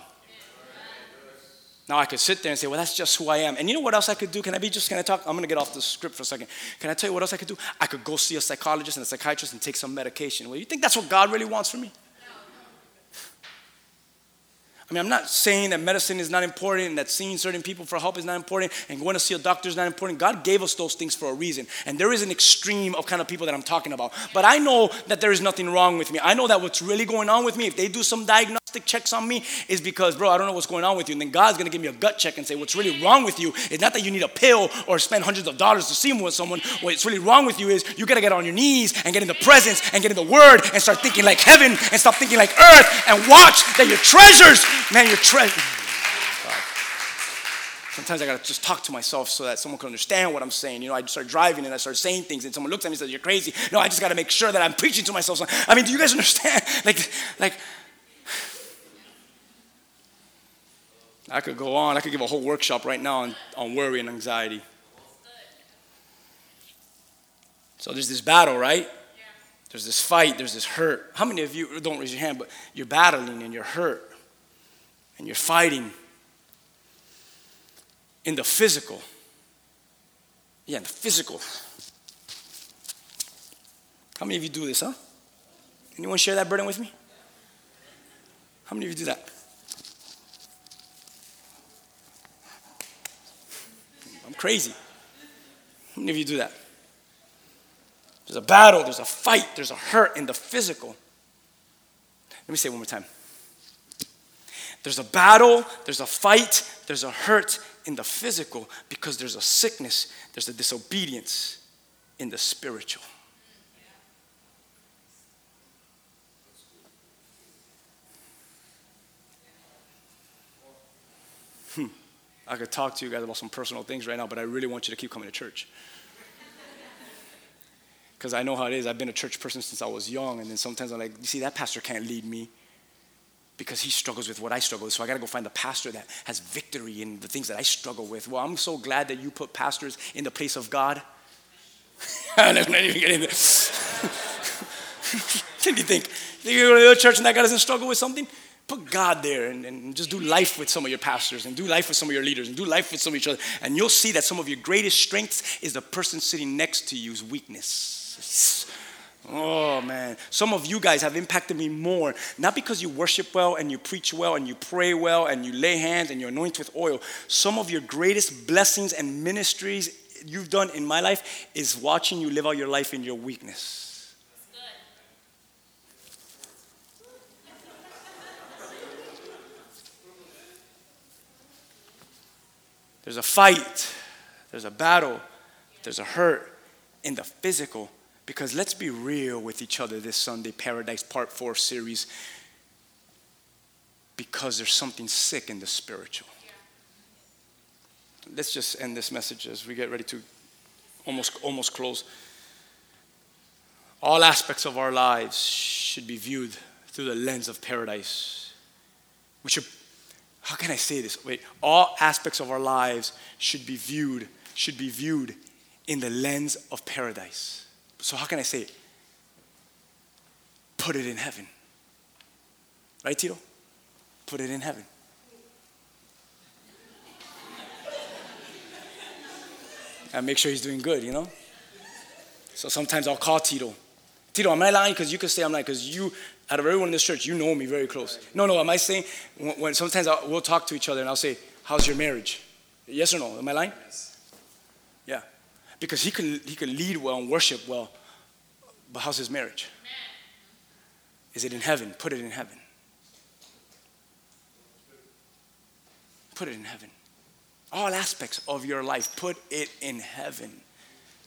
Now I could sit there and say, well, that's just who I am. And you know what else I could do? Can I be just, can I talk? I'm gonna get off the script for a second. Can I tell you what else I could do? I could go see a psychologist and a psychiatrist and take some medication. Well, you think that's what God really wants for me? I mean, I'm not saying that medicine is not important and that seeing certain people for help is not important and going to see a doctor is not important. God gave us those things for a reason. And there is an extreme of kind of people that I'm talking about. But I know that there is nothing wrong with me. I know that what's really going on with me, if they do some diagnostic checks on me, is because, bro, I don't know what's going on with you. And then God's to give me a gut check and say, what's really wrong with you is not that you need a pill or spend hundreds of dollars to see someone. What's really wrong with you is you got to get on your knees and get in the presence and get in the word and start thinking like heaven and stop thinking like earth and watch that your treasures Man, your treasure. Oh, Sometimes I gotta just talk to myself so that someone can understand what I'm saying. You know, I start driving and I start saying things, and someone looks at me and says, "You're crazy." No, I just gotta make sure that I'm preaching to myself. I mean, do you guys understand? Like, like. I could go on. I could give a whole workshop right now on, on worry and anxiety. So there's this battle, right? There's this fight, there's this hurt. How many of you, don't raise your hand, but you're battling and you're hurt and you're fighting in the physical. Yeah, in the physical. How many of you do this, huh? Anyone share that burden with me? How many of you do that? Crazy. How many of you do that? There's a battle, there's a fight, there's a hurt in the physical. Let me say one more time. There's a battle, there's a fight, there's a hurt in the physical because there's a sickness, there's a disobedience in the spiritual. I could talk to you guys about some personal things right now, but I really want you to keep coming to church. Because I know how it is. I've been a church person since I was young, and then sometimes I'm like, you see, that pastor can't lead me because he struggles with what I struggle with. So I got to go find the pastor that has victory in the things that I struggle with. Well, I'm so glad that you put pastors in the place of God. I'm not even getting this. Can you think? You go to a church and that guy doesn't struggle with something? Put God there and, and just do life with some of your pastors and do life with some of your leaders and do life with some of each other. And you'll see that some of your greatest strengths is the person sitting next to you's weakness. Oh man, some of you guys have impacted me more, not because you worship well and you preach well and you pray well and you lay hands and you anoint with oil. Some of your greatest blessings and ministries you've done in my life is watching you live out your life in your weakness. There's a fight, there's a battle, there's a hurt in the physical because let's be real with each other this Sunday, Paradise Part 4 series, because there's something sick in the spiritual. Let's just end this message as we get ready to almost, almost close. All aspects of our lives should be viewed through the lens of paradise. We should, how can I say this? Wait, all aspects of our lives should be viewed, should be viewed in the lens of paradise. So, how can I say it? Put it in heaven. Right, Tito? Put it in heaven. And make sure he's doing good, you know? So sometimes I'll call Tito. Tito, am I lying? Because you could say I'm lying, because you Out of everyone in this church, you know me very close. No, no, am I saying, when, when sometimes I'll, we'll talk to each other and I'll say, How's your marriage? Yes or no? Am I lying? Yes. Yeah. Because he can, he can lead well and worship well, but how's his marriage? Amen. Is it in heaven? Put it in heaven. Put it in heaven. All aspects of your life, put it in heaven.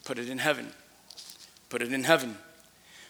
Put it in heaven. Put it in heaven.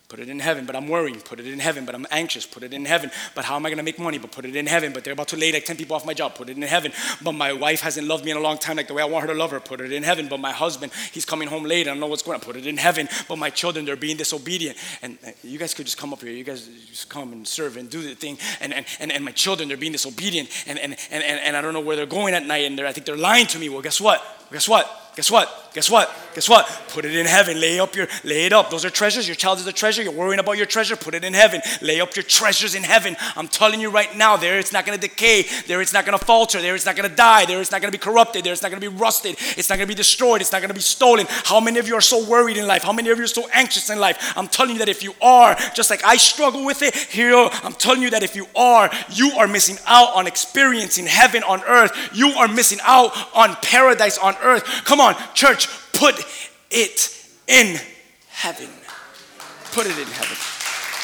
Put it in heaven, but I'm worrying. Put it in heaven, but I'm anxious. Put it in heaven, but how am I going to make money? But put it in heaven, but they're about to lay like 10 people off my job. Put it in heaven, but my wife hasn't loved me in a long time like the way I want her to love her. Put it in heaven, but my husband, he's coming home late. I don't know what's going on. Put it in heaven, but my children, they're being disobedient. And uh, you guys could just come up here. You guys just come and serve and do the thing. And, and, and, and my children, they're being disobedient. And, and, and, and, and I don't know where they're going at night. And I think they're lying to me. Well, guess what? Guess what? Guess what? Guess what? Guess what? Put it in heaven. Lay up your lay it up. Those are treasures. Your child is a treasure. You're worrying about your treasure. Put it in heaven. Lay up your treasures in heaven. I'm telling you right now, there it's not gonna decay. There it's not gonna falter. There it's not gonna die. There it's not gonna be corrupted. There it's not gonna be rusted. It's not gonna be destroyed. It's not gonna be stolen. How many of you are so worried in life? How many of you are so anxious in life? I'm telling you that if you are, just like I struggle with it, here I'm telling you that if you are, you are missing out on experiencing heaven on earth. You are missing out on paradise on earth. Come on, church, put it in heaven. Put it in heaven.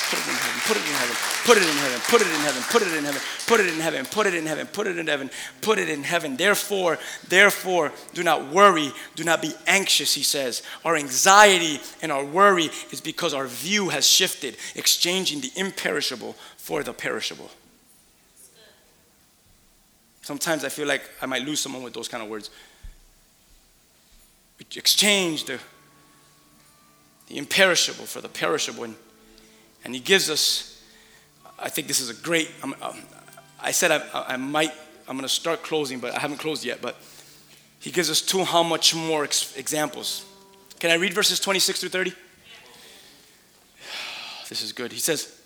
Put it in heaven. Put it in heaven. Put it in heaven. Put it in heaven. Put it in heaven. Put it in heaven. Put it in heaven. Put it in heaven. Put it in heaven. Therefore, therefore, do not worry. Do not be anxious, he says. Our anxiety and our worry is because our view has shifted, exchanging the imperishable for the perishable. Sometimes I feel like I might lose someone with those kind of words. Exchange the, the imperishable for the perishable. And, and he gives us, I think this is a great, I'm, um, I said I, I might, I'm going to start closing, but I haven't closed yet. But he gives us two how much more ex- examples. Can I read verses 26 through 30? This is good. He says,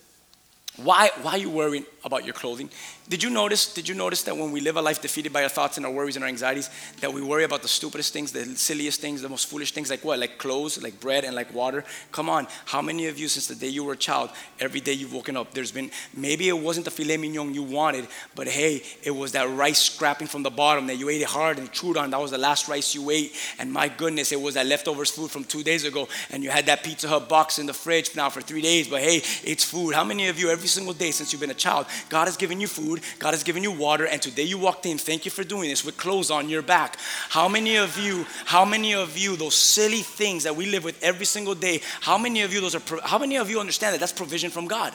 why, why are you worrying about your clothing? Did you notice? Did you notice that when we live a life defeated by our thoughts and our worries and our anxieties, that we worry about the stupidest things, the silliest things, the most foolish things, like what? Like clothes, like bread, and like water. Come on, how many of you, since the day you were a child, every day you've woken up, there's been maybe it wasn't the filet mignon you wanted, but hey, it was that rice scrapping from the bottom that you ate it hard and chewed on. That was the last rice you ate, and my goodness, it was that leftovers food from two days ago, and you had that Pizza Hut box in the fridge now for three days. But hey, it's food. How many of you, every single day since you've been a child, God has given you food, God has given you water, and today you walked in. Thank you for doing this with clothes on your back. How many of you, how many of you, those silly things that we live with every single day, how many of you, those are, how many of you understand that that's provision from God?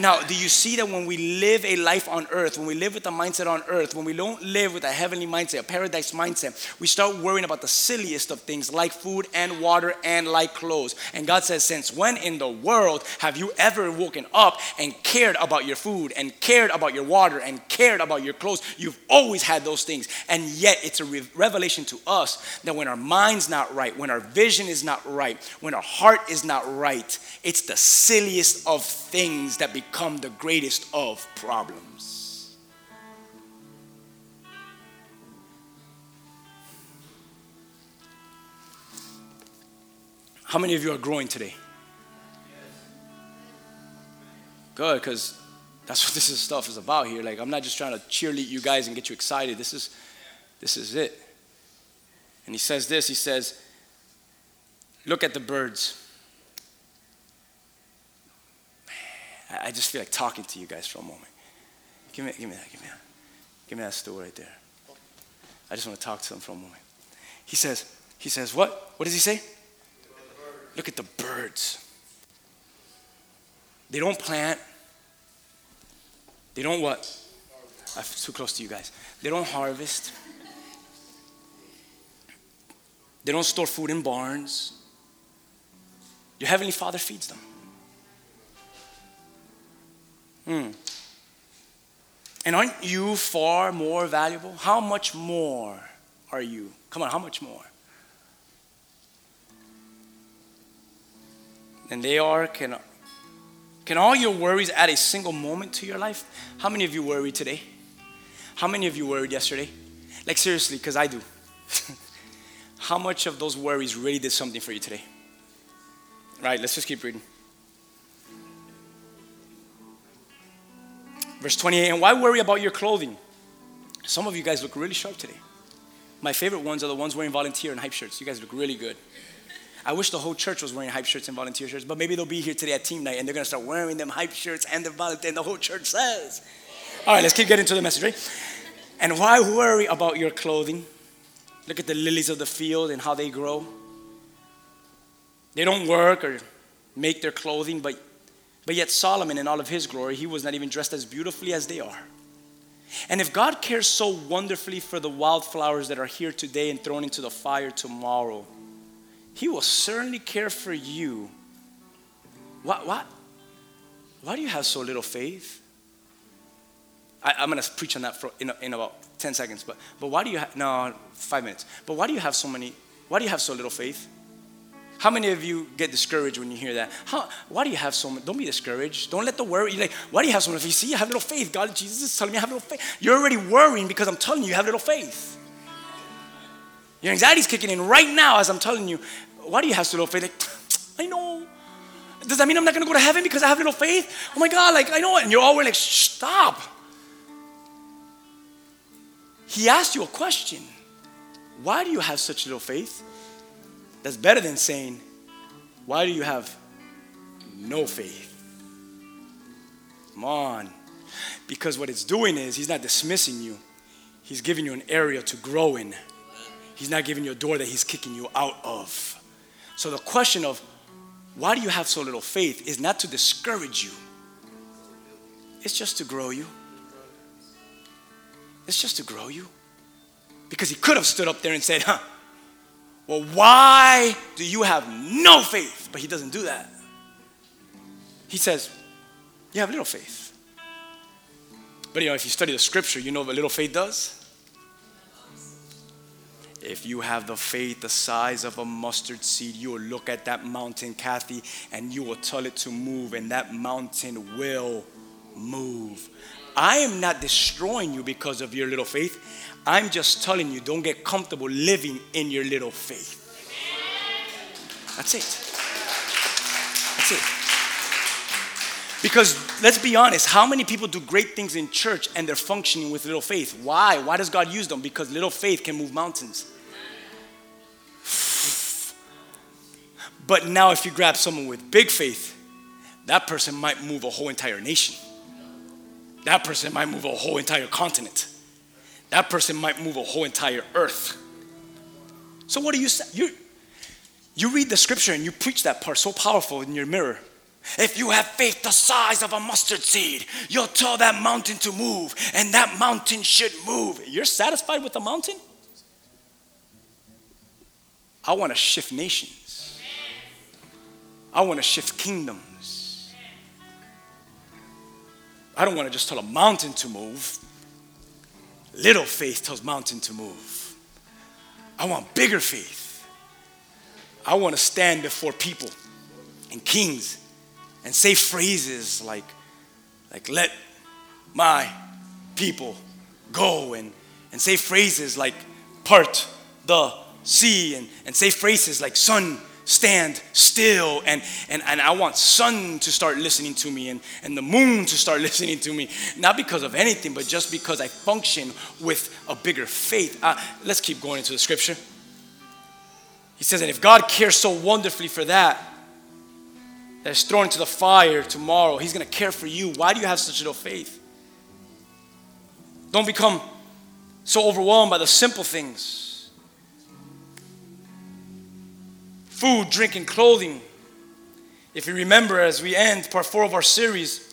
Now, do you see that when we live a life on earth, when we live with a mindset on earth, when we don't live with a heavenly mindset, a paradise mindset, we start worrying about the silliest of things like food and water and like clothes. And God says, Since when in the world have you ever woken up and cared about your food and cared about your water and cared about your clothes? You've always had those things. And yet, it's a re- revelation to us that when our mind's not right, when our vision is not right, when our heart is not right, it's the silliest of things that become the greatest of problems. How many of you are growing today? Good, because that's what this is stuff is about here. Like I'm not just trying to cheerlead you guys and get you excited. This is this is it. And he says this, he says, look at the birds. I just feel like talking to you guys for a moment. Give me, give me that, give me that. Give me that stool right there. I just want to talk to them for a moment. He says, he says, what? What does he say? Look at the birds. They don't plant. They don't what? I'm too close to you guys. They don't harvest. They don't store food in barns. Your heavenly Father feeds them. Hmm. And aren't you far more valuable? How much more are you? Come on, how much more? And they are, can, can all your worries add a single moment to your life? How many of you worried today? How many of you worried yesterday? Like seriously, because I do. How much of those worries really did something for you today? Right, let's just keep reading. Verse 28 And why worry about your clothing? Some of you guys look really sharp today. My favorite ones are the ones wearing volunteer and hype shirts. You guys look really good. I wish the whole church was wearing hype shirts and volunteer shirts, but maybe they'll be here today at team night and they're gonna start wearing them hype shirts and the volunteer, and the whole church says. All right, let's keep getting to the message, right? And why worry about your clothing? Look at the lilies of the field and how they grow. They don't work or make their clothing, but, but yet Solomon, in all of his glory, he was not even dressed as beautifully as they are. And if God cares so wonderfully for the wildflowers that are here today and thrown into the fire tomorrow, He will certainly care for you. What? What? Why do you have so little faith? I, am going to preach on that for, in, in about 10 seconds, but, but why do you have, no, five minutes. But why do you have so many, why do you have so little faith? How many of you get discouraged when you hear that? How, why do you have so much? Don't be discouraged. Don't let the worry. You're like, why do you have so much? You see, you have little faith. God, Jesus is telling me I have little faith. You're already worrying because I'm telling you you have little faith. Your anxiety's kicking in right now as I'm telling you. Why do you have so little faith? Like, I know. Does that mean I'm not going to go to heaven because I have little faith? Oh my God, like I know it. And you're always like, stop. He asked you a question. Why do you have such little faith? That's better than saying, Why do you have no faith? Come on. Because what it's doing is, He's not dismissing you, He's giving you an area to grow in. He's not giving you a door that He's kicking you out of. So the question of, why do you have so little faith is not to discourage you, it's just to grow you. It's just to grow you. Because he could have stood up there and said, huh, well, why do you have no faith? But he doesn't do that. He says, You have little faith. But you know, if you study the scripture, you know what little faith does? If you have the faith the size of a mustard seed, you will look at that mountain, Kathy, and you will tell it to move, and that mountain will move. I am not destroying you because of your little faith. I'm just telling you, don't get comfortable living in your little faith. That's it. That's it. Because let's be honest, how many people do great things in church and they're functioning with little faith? Why? Why does God use them? Because little faith can move mountains. But now, if you grab someone with big faith, that person might move a whole entire nation. That person might move a whole entire continent that person might move a whole entire earth. So what do you say? You, you read the scripture and you preach that part so powerful in your mirror. If you have faith the size of a mustard seed, you'll tell that mountain to move, and that mountain should move. You're satisfied with the mountain? I want to shift nations. I want to shift kingdoms. I don't want to just tell a mountain to move. Little faith tells mountain to move. I want bigger faith. I want to stand before people and kings and say phrases like, like let my people go and, and say phrases like part the sea and, and say phrases like sun stand still and, and, and i want sun to start listening to me and, and the moon to start listening to me. Not because of anything but just because i function with a bigger faith. Uh, let's keep going into the scripture. He says that if god cares so wonderfully for that that is thrown into the fire tomorrow he's going to care for you. Why do you have such little faith? Don't become so overwhelmed by the simple things food, drink, and clothing. If you remember, as we end part four of our series,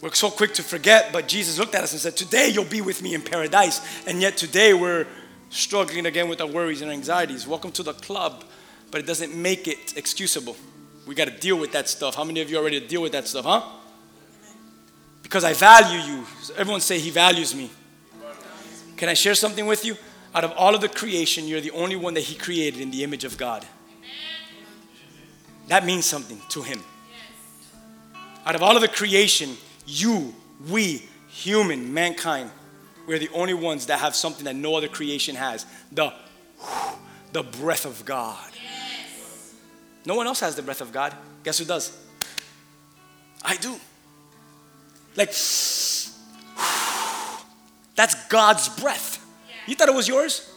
we're so quick to forget, but Jesus looked at us and said, Today you'll be with me in paradise. And yet today we're struggling again with our worries and anxieties. Welcome to the club, but it doesn't make it excusable. We got to deal with that stuff. How many of you are ready to deal with that stuff, huh? Because I value you. Everyone say, He values me. Can I share something with you? Out of all of the creation, you're the only one that He created in the image of God. That means something to him. Out of all of the creation, you, we, human, mankind, we're the only ones that have something that no other creation has the, the breath of God. No one else has the breath of God. Guess who does? I do. Like, That's God's breath. You thought it was yours?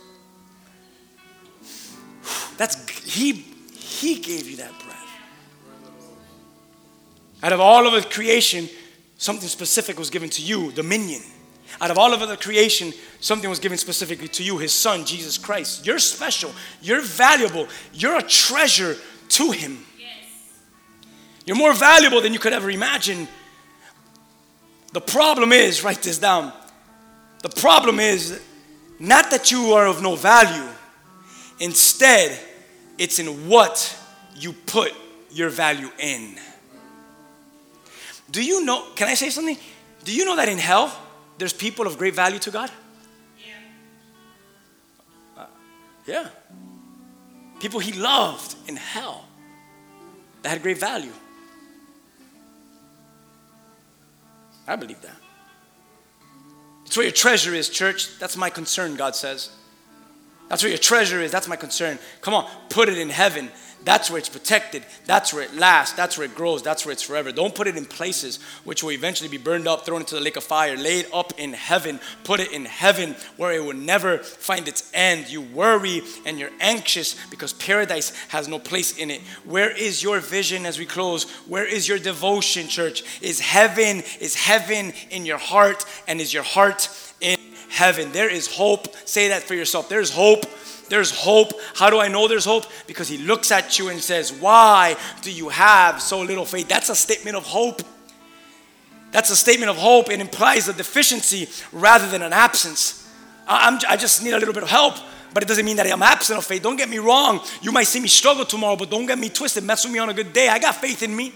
That's he he gave you that. Out of all of the creation, something specific was given to you, dominion. Out of all of the creation, something was given specifically to you, his son, Jesus Christ. You're special. You're valuable. You're a treasure to him. You're more valuable than you could ever imagine. The problem is, write this down. The problem is not that you are of no value. Instead, it's in what you put your value in. Do you know? Can I say something? Do you know that in hell, there's people of great value to God? Uh, yeah. People he loved in hell that had great value. I believe that. It's where your treasure is, church. That's my concern, God says. That's where your treasure is. That's my concern. Come on, put it in heaven. That's where it's protected. That's where it lasts. That's where it grows. That's where it's forever. Don't put it in places which will eventually be burned up, thrown into the lake of fire, laid up in heaven. Put it in heaven where it will never find its end. You worry and you're anxious because paradise has no place in it. Where is your vision as we close? Where is your devotion, church? Is heaven, is heaven in your heart and is your heart in heaven? There is hope. Say that for yourself. There's hope there's hope. How do I know there's hope? Because he looks at you and says, Why do you have so little faith? That's a statement of hope. That's a statement of hope. It implies a deficiency rather than an absence. I, I just need a little bit of help but it doesn't mean that I'm absent of faith. Don't get me wrong. You might see me struggle tomorrow, but don't get me twisted. Mess with me on a good day. I got faith in me.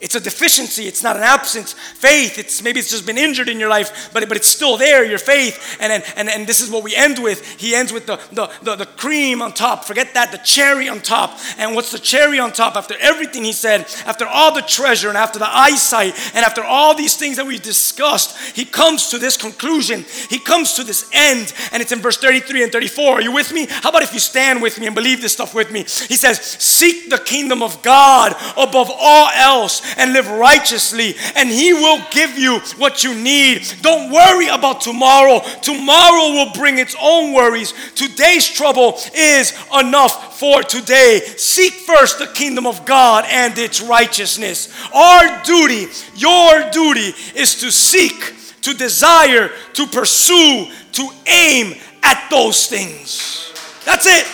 It's a deficiency. It's not an absence. Faith, it's maybe it's just been injured in your life, but, but it's still there, your faith. And, and, and, and this is what we end with. He ends with the, the, the, the cream on top. Forget that, the cherry on top. And what's the cherry on top? After everything he said, after all the treasure and after the eyesight, and after all these things that we discussed, he comes to this conclusion. He comes to this end. And it's in verse 33 and 34. Are you with me? How about if you stand with me and believe this stuff with me? He says, Seek the kingdom of God above all else and live righteously, and He will give you what you need. Don't worry about tomorrow. Tomorrow will bring its own worries. Today's trouble is enough for today. Seek first the kingdom of God and its righteousness. Our duty, your duty, is to seek, to desire, to pursue, to aim at those things. That's it.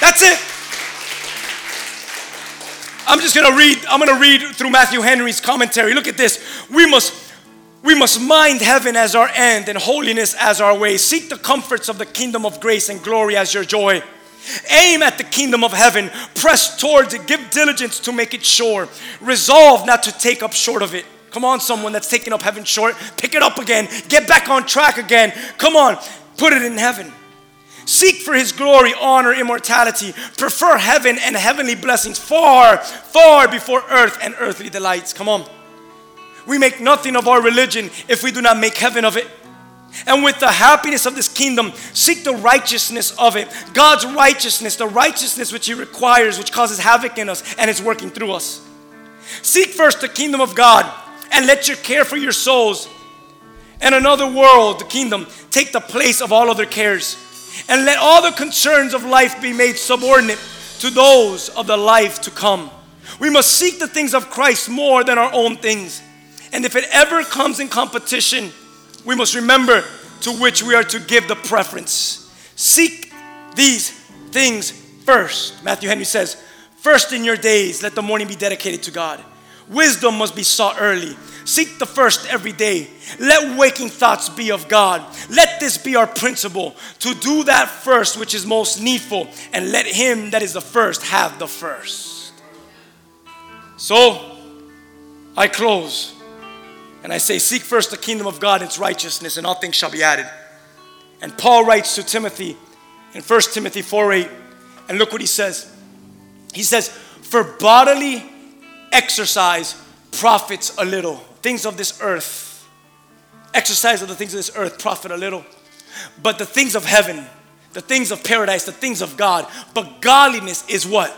That's it. I'm just gonna read, I'm gonna read through Matthew Henry's commentary. Look at this. We must we must mind heaven as our end and holiness as our way. Seek the comforts of the kingdom of grace and glory as your joy. Aim at the kingdom of heaven. Press towards it. Give diligence to make it sure. Resolve not to take up short of it. Come on, someone that's taking up heaven short. Pick it up again. Get back on track again. Come on, put it in heaven. Seek for his glory, honor, immortality. Prefer heaven and heavenly blessings far, far before earth and earthly delights. Come on. We make nothing of our religion if we do not make heaven of it. And with the happiness of this kingdom, seek the righteousness of it. God's righteousness, the righteousness which He requires, which causes havoc in us and is working through us. Seek first the kingdom of God and let your care for your souls and another world, the kingdom, take the place of all other cares and let all the concerns of life be made subordinate to those of the life to come. We must seek the things of Christ more than our own things. And if it ever comes in competition, we must remember to which we are to give the preference. Seek these things first. Matthew Henry says, First in your days, let the morning be dedicated to God. Wisdom must be sought early. Seek the first every day. Let waking thoughts be of God. Let this be our principle to do that first which is most needful, and let him that is the first have the first. So, I close and I say, Seek first the kingdom of God and its righteousness, and all things shall be added. And Paul writes to Timothy in 1 Timothy 4 8, and look what he says. He says, For bodily exercise profits a little things of this earth, exercise of the things of this earth profit a little. But the things of heaven, the things of paradise, the things of God, but godliness is what?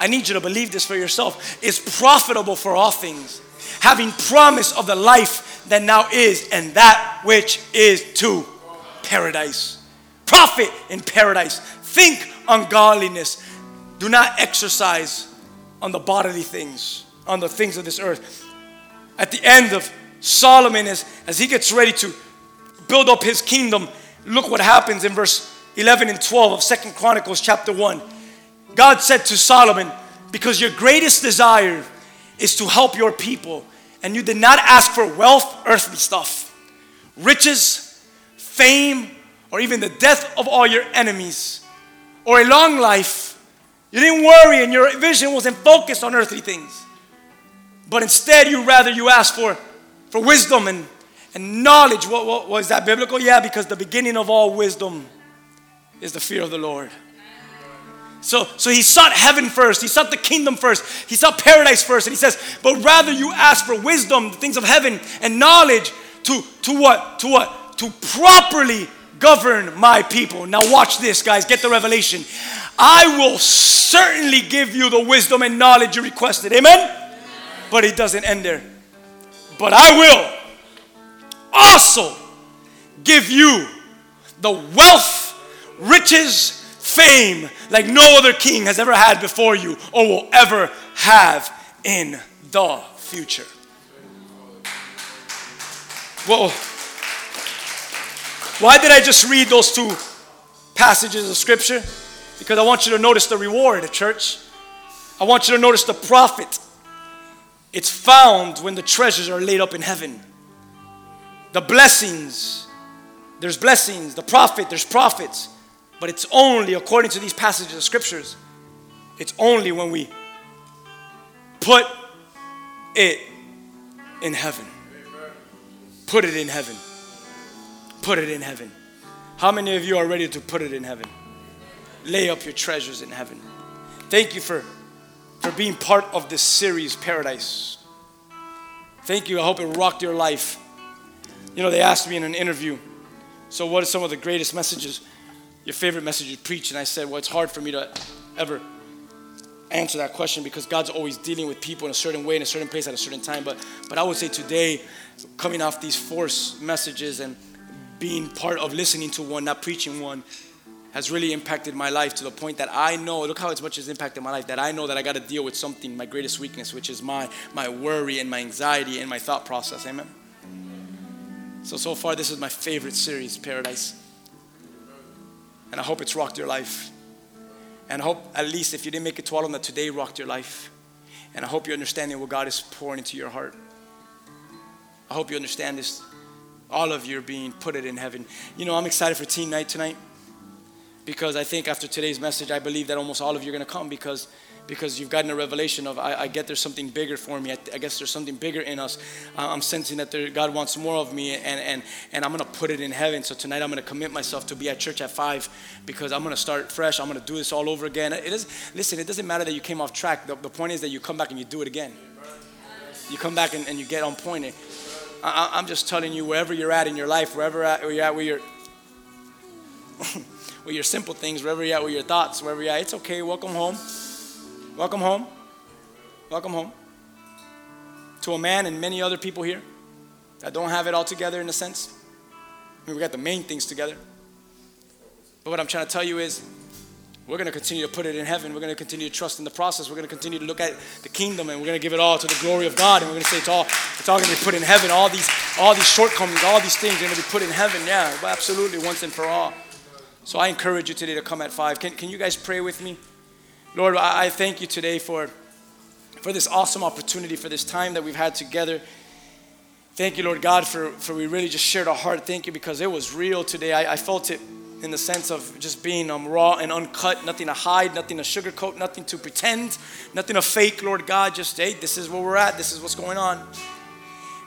I need you to believe this for yourself. Is profitable for all things. having promise of the life that now is and that which is to paradise. Profit in paradise. Think on godliness. Do not exercise on the bodily things, on the things of this earth. At the end of Solomon, as, as he gets ready to build up his kingdom, look what happens in verse 11 and 12 of Second Chronicles chapter 1. God said to Solomon, Because your greatest desire is to help your people, and you did not ask for wealth, earthly stuff, riches, fame, or even the death of all your enemies, or a long life. You didn't worry, and your vision wasn't focused on earthly things. But instead, you rather you ask for, for wisdom and, and knowledge. What, what was that biblical? Yeah, because the beginning of all wisdom is the fear of the Lord. So, so he sought heaven first. He sought the kingdom first. He sought paradise first. And he says, but rather you ask for wisdom, the things of heaven, and knowledge to, to what? To what? To properly govern my people. Now watch this, guys. Get the revelation. I will certainly give you the wisdom and knowledge you requested. Amen? But it doesn't end there. But I will also give you the wealth, riches, fame like no other king has ever had before you or will ever have in the future. Whoa. Why did I just read those two passages of scripture? Because I want you to notice the reward, church. I want you to notice the profit. It's found when the treasures are laid up in heaven. The blessings, there's blessings. The profit, there's profits. But it's only, according to these passages of scriptures, it's only when we put it in heaven. Put it in heaven. Put it in heaven. How many of you are ready to put it in heaven? Lay up your treasures in heaven. Thank you for, for being part of this series, Paradise. Thank you. I hope it rocked your life. You know, they asked me in an interview, so what are some of the greatest messages, your favorite message you preach? And I said, well, it's hard for me to ever answer that question because God's always dealing with people in a certain way, in a certain place, at a certain time. But, but I would say today, coming off these force messages and being part of listening to one, not preaching one, has really impacted my life to the point that I know, look how much has impacted my life, that I know that I got to deal with something, my greatest weakness, which is my, my worry and my anxiety and my thought process. Amen? So, so far, this is my favorite series, Paradise. And I hope it's rocked your life. And I hope, at least, if you didn't make it to all of them, that today rocked your life. And I hope you're understanding what God is pouring into your heart. I hope you understand this. All of you are being put it in heaven. You know, I'm excited for teen night tonight because I think after today's message, I believe that almost all of you are going to come because because you've gotten a revelation of I, I get there's something bigger for me. I, I, guess there's something bigger in us. I'm sensing that there, God wants more of me, and and and I'm going to put it in heaven. So tonight I'm going to commit myself to be at church at five because I'm going to start fresh. I'm going to do this all over again. It is listen. It doesn't matter that you came off track. The, the point is that you come back and you do it again. You come back and, and you get on point. I, I'm just telling you, wherever you're at in your life, wherever you're at, where you're with your simple things, wherever you're at with your thoughts, wherever you're at. It's okay. Welcome home. Welcome home. Welcome home. To a man and many other people here that don't have it all together in a sense. I mean, we got the main things together. But what I'm trying to tell you is, we're going to continue to put it in heaven. We're going to continue to trust in the process. We're going to continue to look at the kingdom, and we're going to give it all to the glory of God. And we're going to say it's all, it's all going to be put in heaven. All these, all these shortcomings, all these things are going to be put in heaven. Yeah, absolutely, once and for all. So I encourage you today to come at five. Can, can you guys pray with me? Lord, I, I thank you today for, for this awesome opportunity, for this time that we've had together. Thank you, Lord God, for, for we really just shared our heart. Thank you because it was real today. I, I felt it in the sense of just being um, raw and uncut, nothing to hide, nothing to sugarcoat, nothing to pretend, nothing to fake, Lord God. Just, hey, this is where we're at, this is what's going on.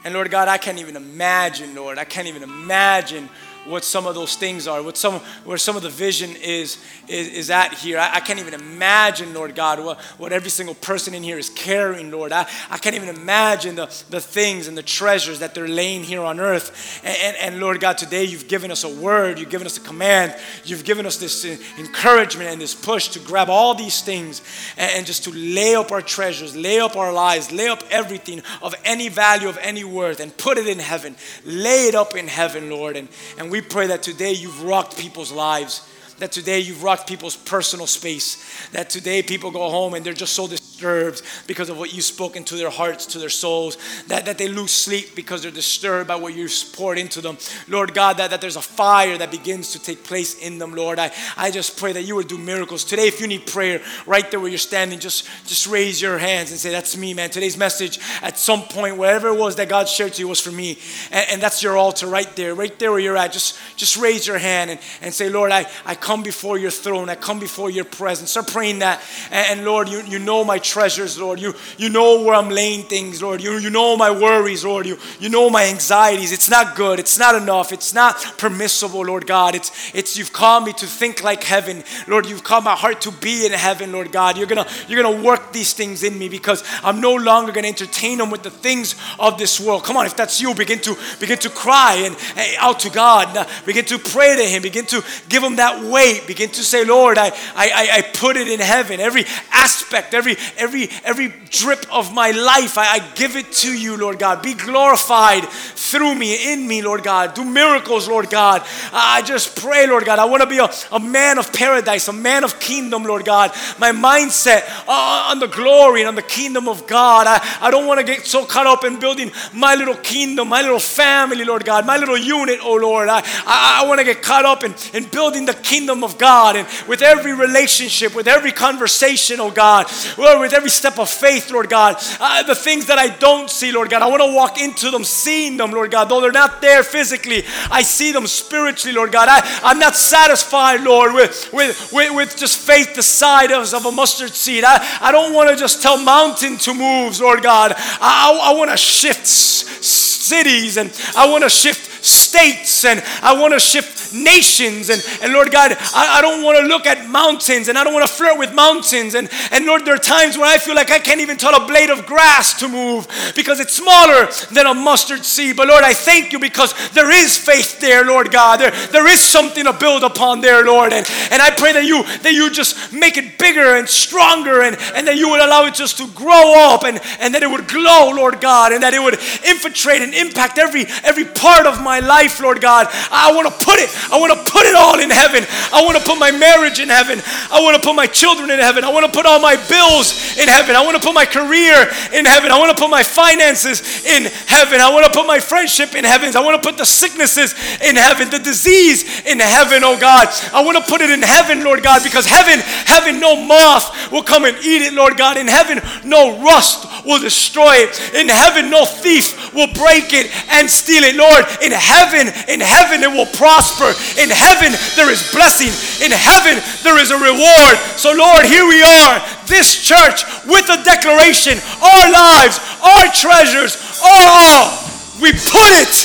And Lord God, I can't even imagine, Lord, I can't even imagine what some of those things are, what some, where some of the vision is, is, is at here. I, I can't even imagine, Lord God, what, what every single person in here is carrying, Lord. I, I can't even imagine the, the things and the treasures that they're laying here on earth. And, and, and Lord God, today you've given us a word, you've given us a command, you've given us this uh, encouragement and this push to grab all these things and, and just to lay up our treasures, lay up our lives, lay up everything of any value, of any worth, and put it in heaven. Lay it up in heaven, Lord. And, and we pray that today you've rocked people's lives that today you've rocked people's personal space. That today people go home and they're just so disturbed because of what you spoke into their hearts, to their souls. That, that they lose sleep because they're disturbed by what you've poured into them. Lord God, that, that there's a fire that begins to take place in them, Lord. I, I just pray that you would do miracles. Today, if you need prayer, right there where you're standing, just, just raise your hands and say, That's me, man. Today's message, at some point, wherever it was that God shared to you, was for me. And, and that's your altar right there, right there where you're at. Just, just raise your hand and, and say, Lord, I, I come come before your throne. I come before your presence. Start praying that. And, and, Lord, you, you know my treasures, Lord. You, you know where I'm laying things, Lord. You, you know my worries, Lord. You, you know my anxieties. It's not good. It's not enough. It's not permissible, Lord God. It's, it's you've called me to think like heaven. Lord, you've called my heart to be in heaven, Lord God. You're gonna, you're gonna work these things in me because I'm no longer gonna entertain them with the things of this world. Come on, if that's you, begin to begin to cry and, and out to God. Begin to pray to Him. Begin to give Him that way weight. Begin to say, Lord, I, I, I put it in heaven. Every aspect, every, every, every drip of my life, I, I give it to you, Lord God. Be glorified through me, in me, Lord God. Do miracles, Lord God. I just pray, Lord God. I want to be a, a man of paradise, a man of kingdom, Lord God. My mindset uh, on the glory and on the kingdom of God. I, I don't want to get so caught up in building my little kingdom, my little family, Lord God, my little unit, oh Lord. I, I, I want to get caught up in, in building the kingdom of God and with every relationship, with every conversation, oh God, Lord, with every step of faith, Lord God. Uh, the things that I don't see, Lord God, I want to walk into them, seeing them, Lord God. Though they're not there physically, I see them spiritually, Lord God. I, I'm not satisfied, Lord, with, with, with, with just faith the size of a mustard seed. I, I don't want to just tell mountain to move, Lord God. I, I, I want to shift cities and I want to shift states and I want to shift nations. And, and Lord God, I, I don't want to look at mountains and I don't want to flirt with mountains. And, and Lord, there are times where I feel like I can't even tell a blade of grass to move because it's smaller than a mustard seed. But Lord, I thank you because there is faith there, Lord God. There, there is something to build upon there, Lord. And, and I pray that you that you just make it bigger and stronger and, and that you would allow it just to grow up and, and that it would glow, Lord God, and that it would infiltrate and impact every every part of my life, Lord God. I want to put it, I want to put it all in heaven. I want to put my marriage in heaven. I want to put my children in heaven. I want to put all my bills in heaven. I want to put my career in heaven. I want to put my finances in heaven. I want to put my friendship in heaven. I want to put the sicknesses in heaven, the disease in heaven, oh God. I want to put it in heaven, Lord God, because heaven, heaven, no moth will come and eat it, Lord God. In heaven, no rust will destroy it. In heaven, no thief will break it and steal it, Lord. In heaven, in heaven, it will prosper. In heaven, there is blessing. In heaven, there is a reward. So, Lord, here we are, this church, with a declaration our lives, our treasures, all. We put it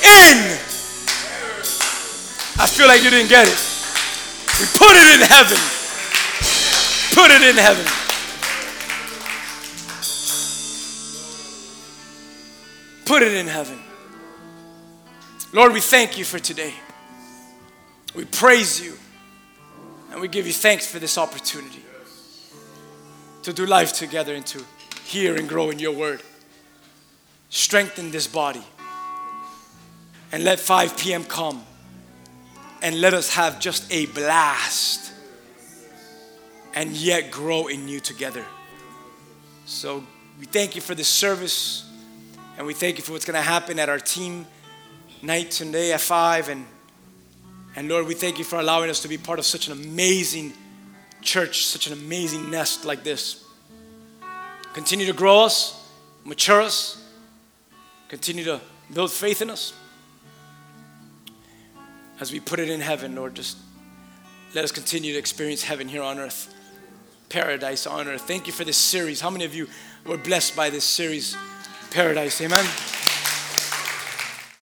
in. I feel like you didn't get it. We put it in heaven. Put it in heaven. Put it in heaven. Lord, we thank you for today. We praise you and we give you thanks for this opportunity to do life together and to hear and grow in your word. Strengthen this body and let 5 p.m. come and let us have just a blast and yet grow in you together. So we thank you for this service and we thank you for what's going to happen at our team night today at 5 and and Lord, we thank you for allowing us to be part of such an amazing church, such an amazing nest like this. Continue to grow us, mature us, continue to build faith in us. As we put it in heaven, Lord, just let us continue to experience heaven here on earth, paradise on earth. Thank you for this series. How many of you were blessed by this series, Paradise? Amen.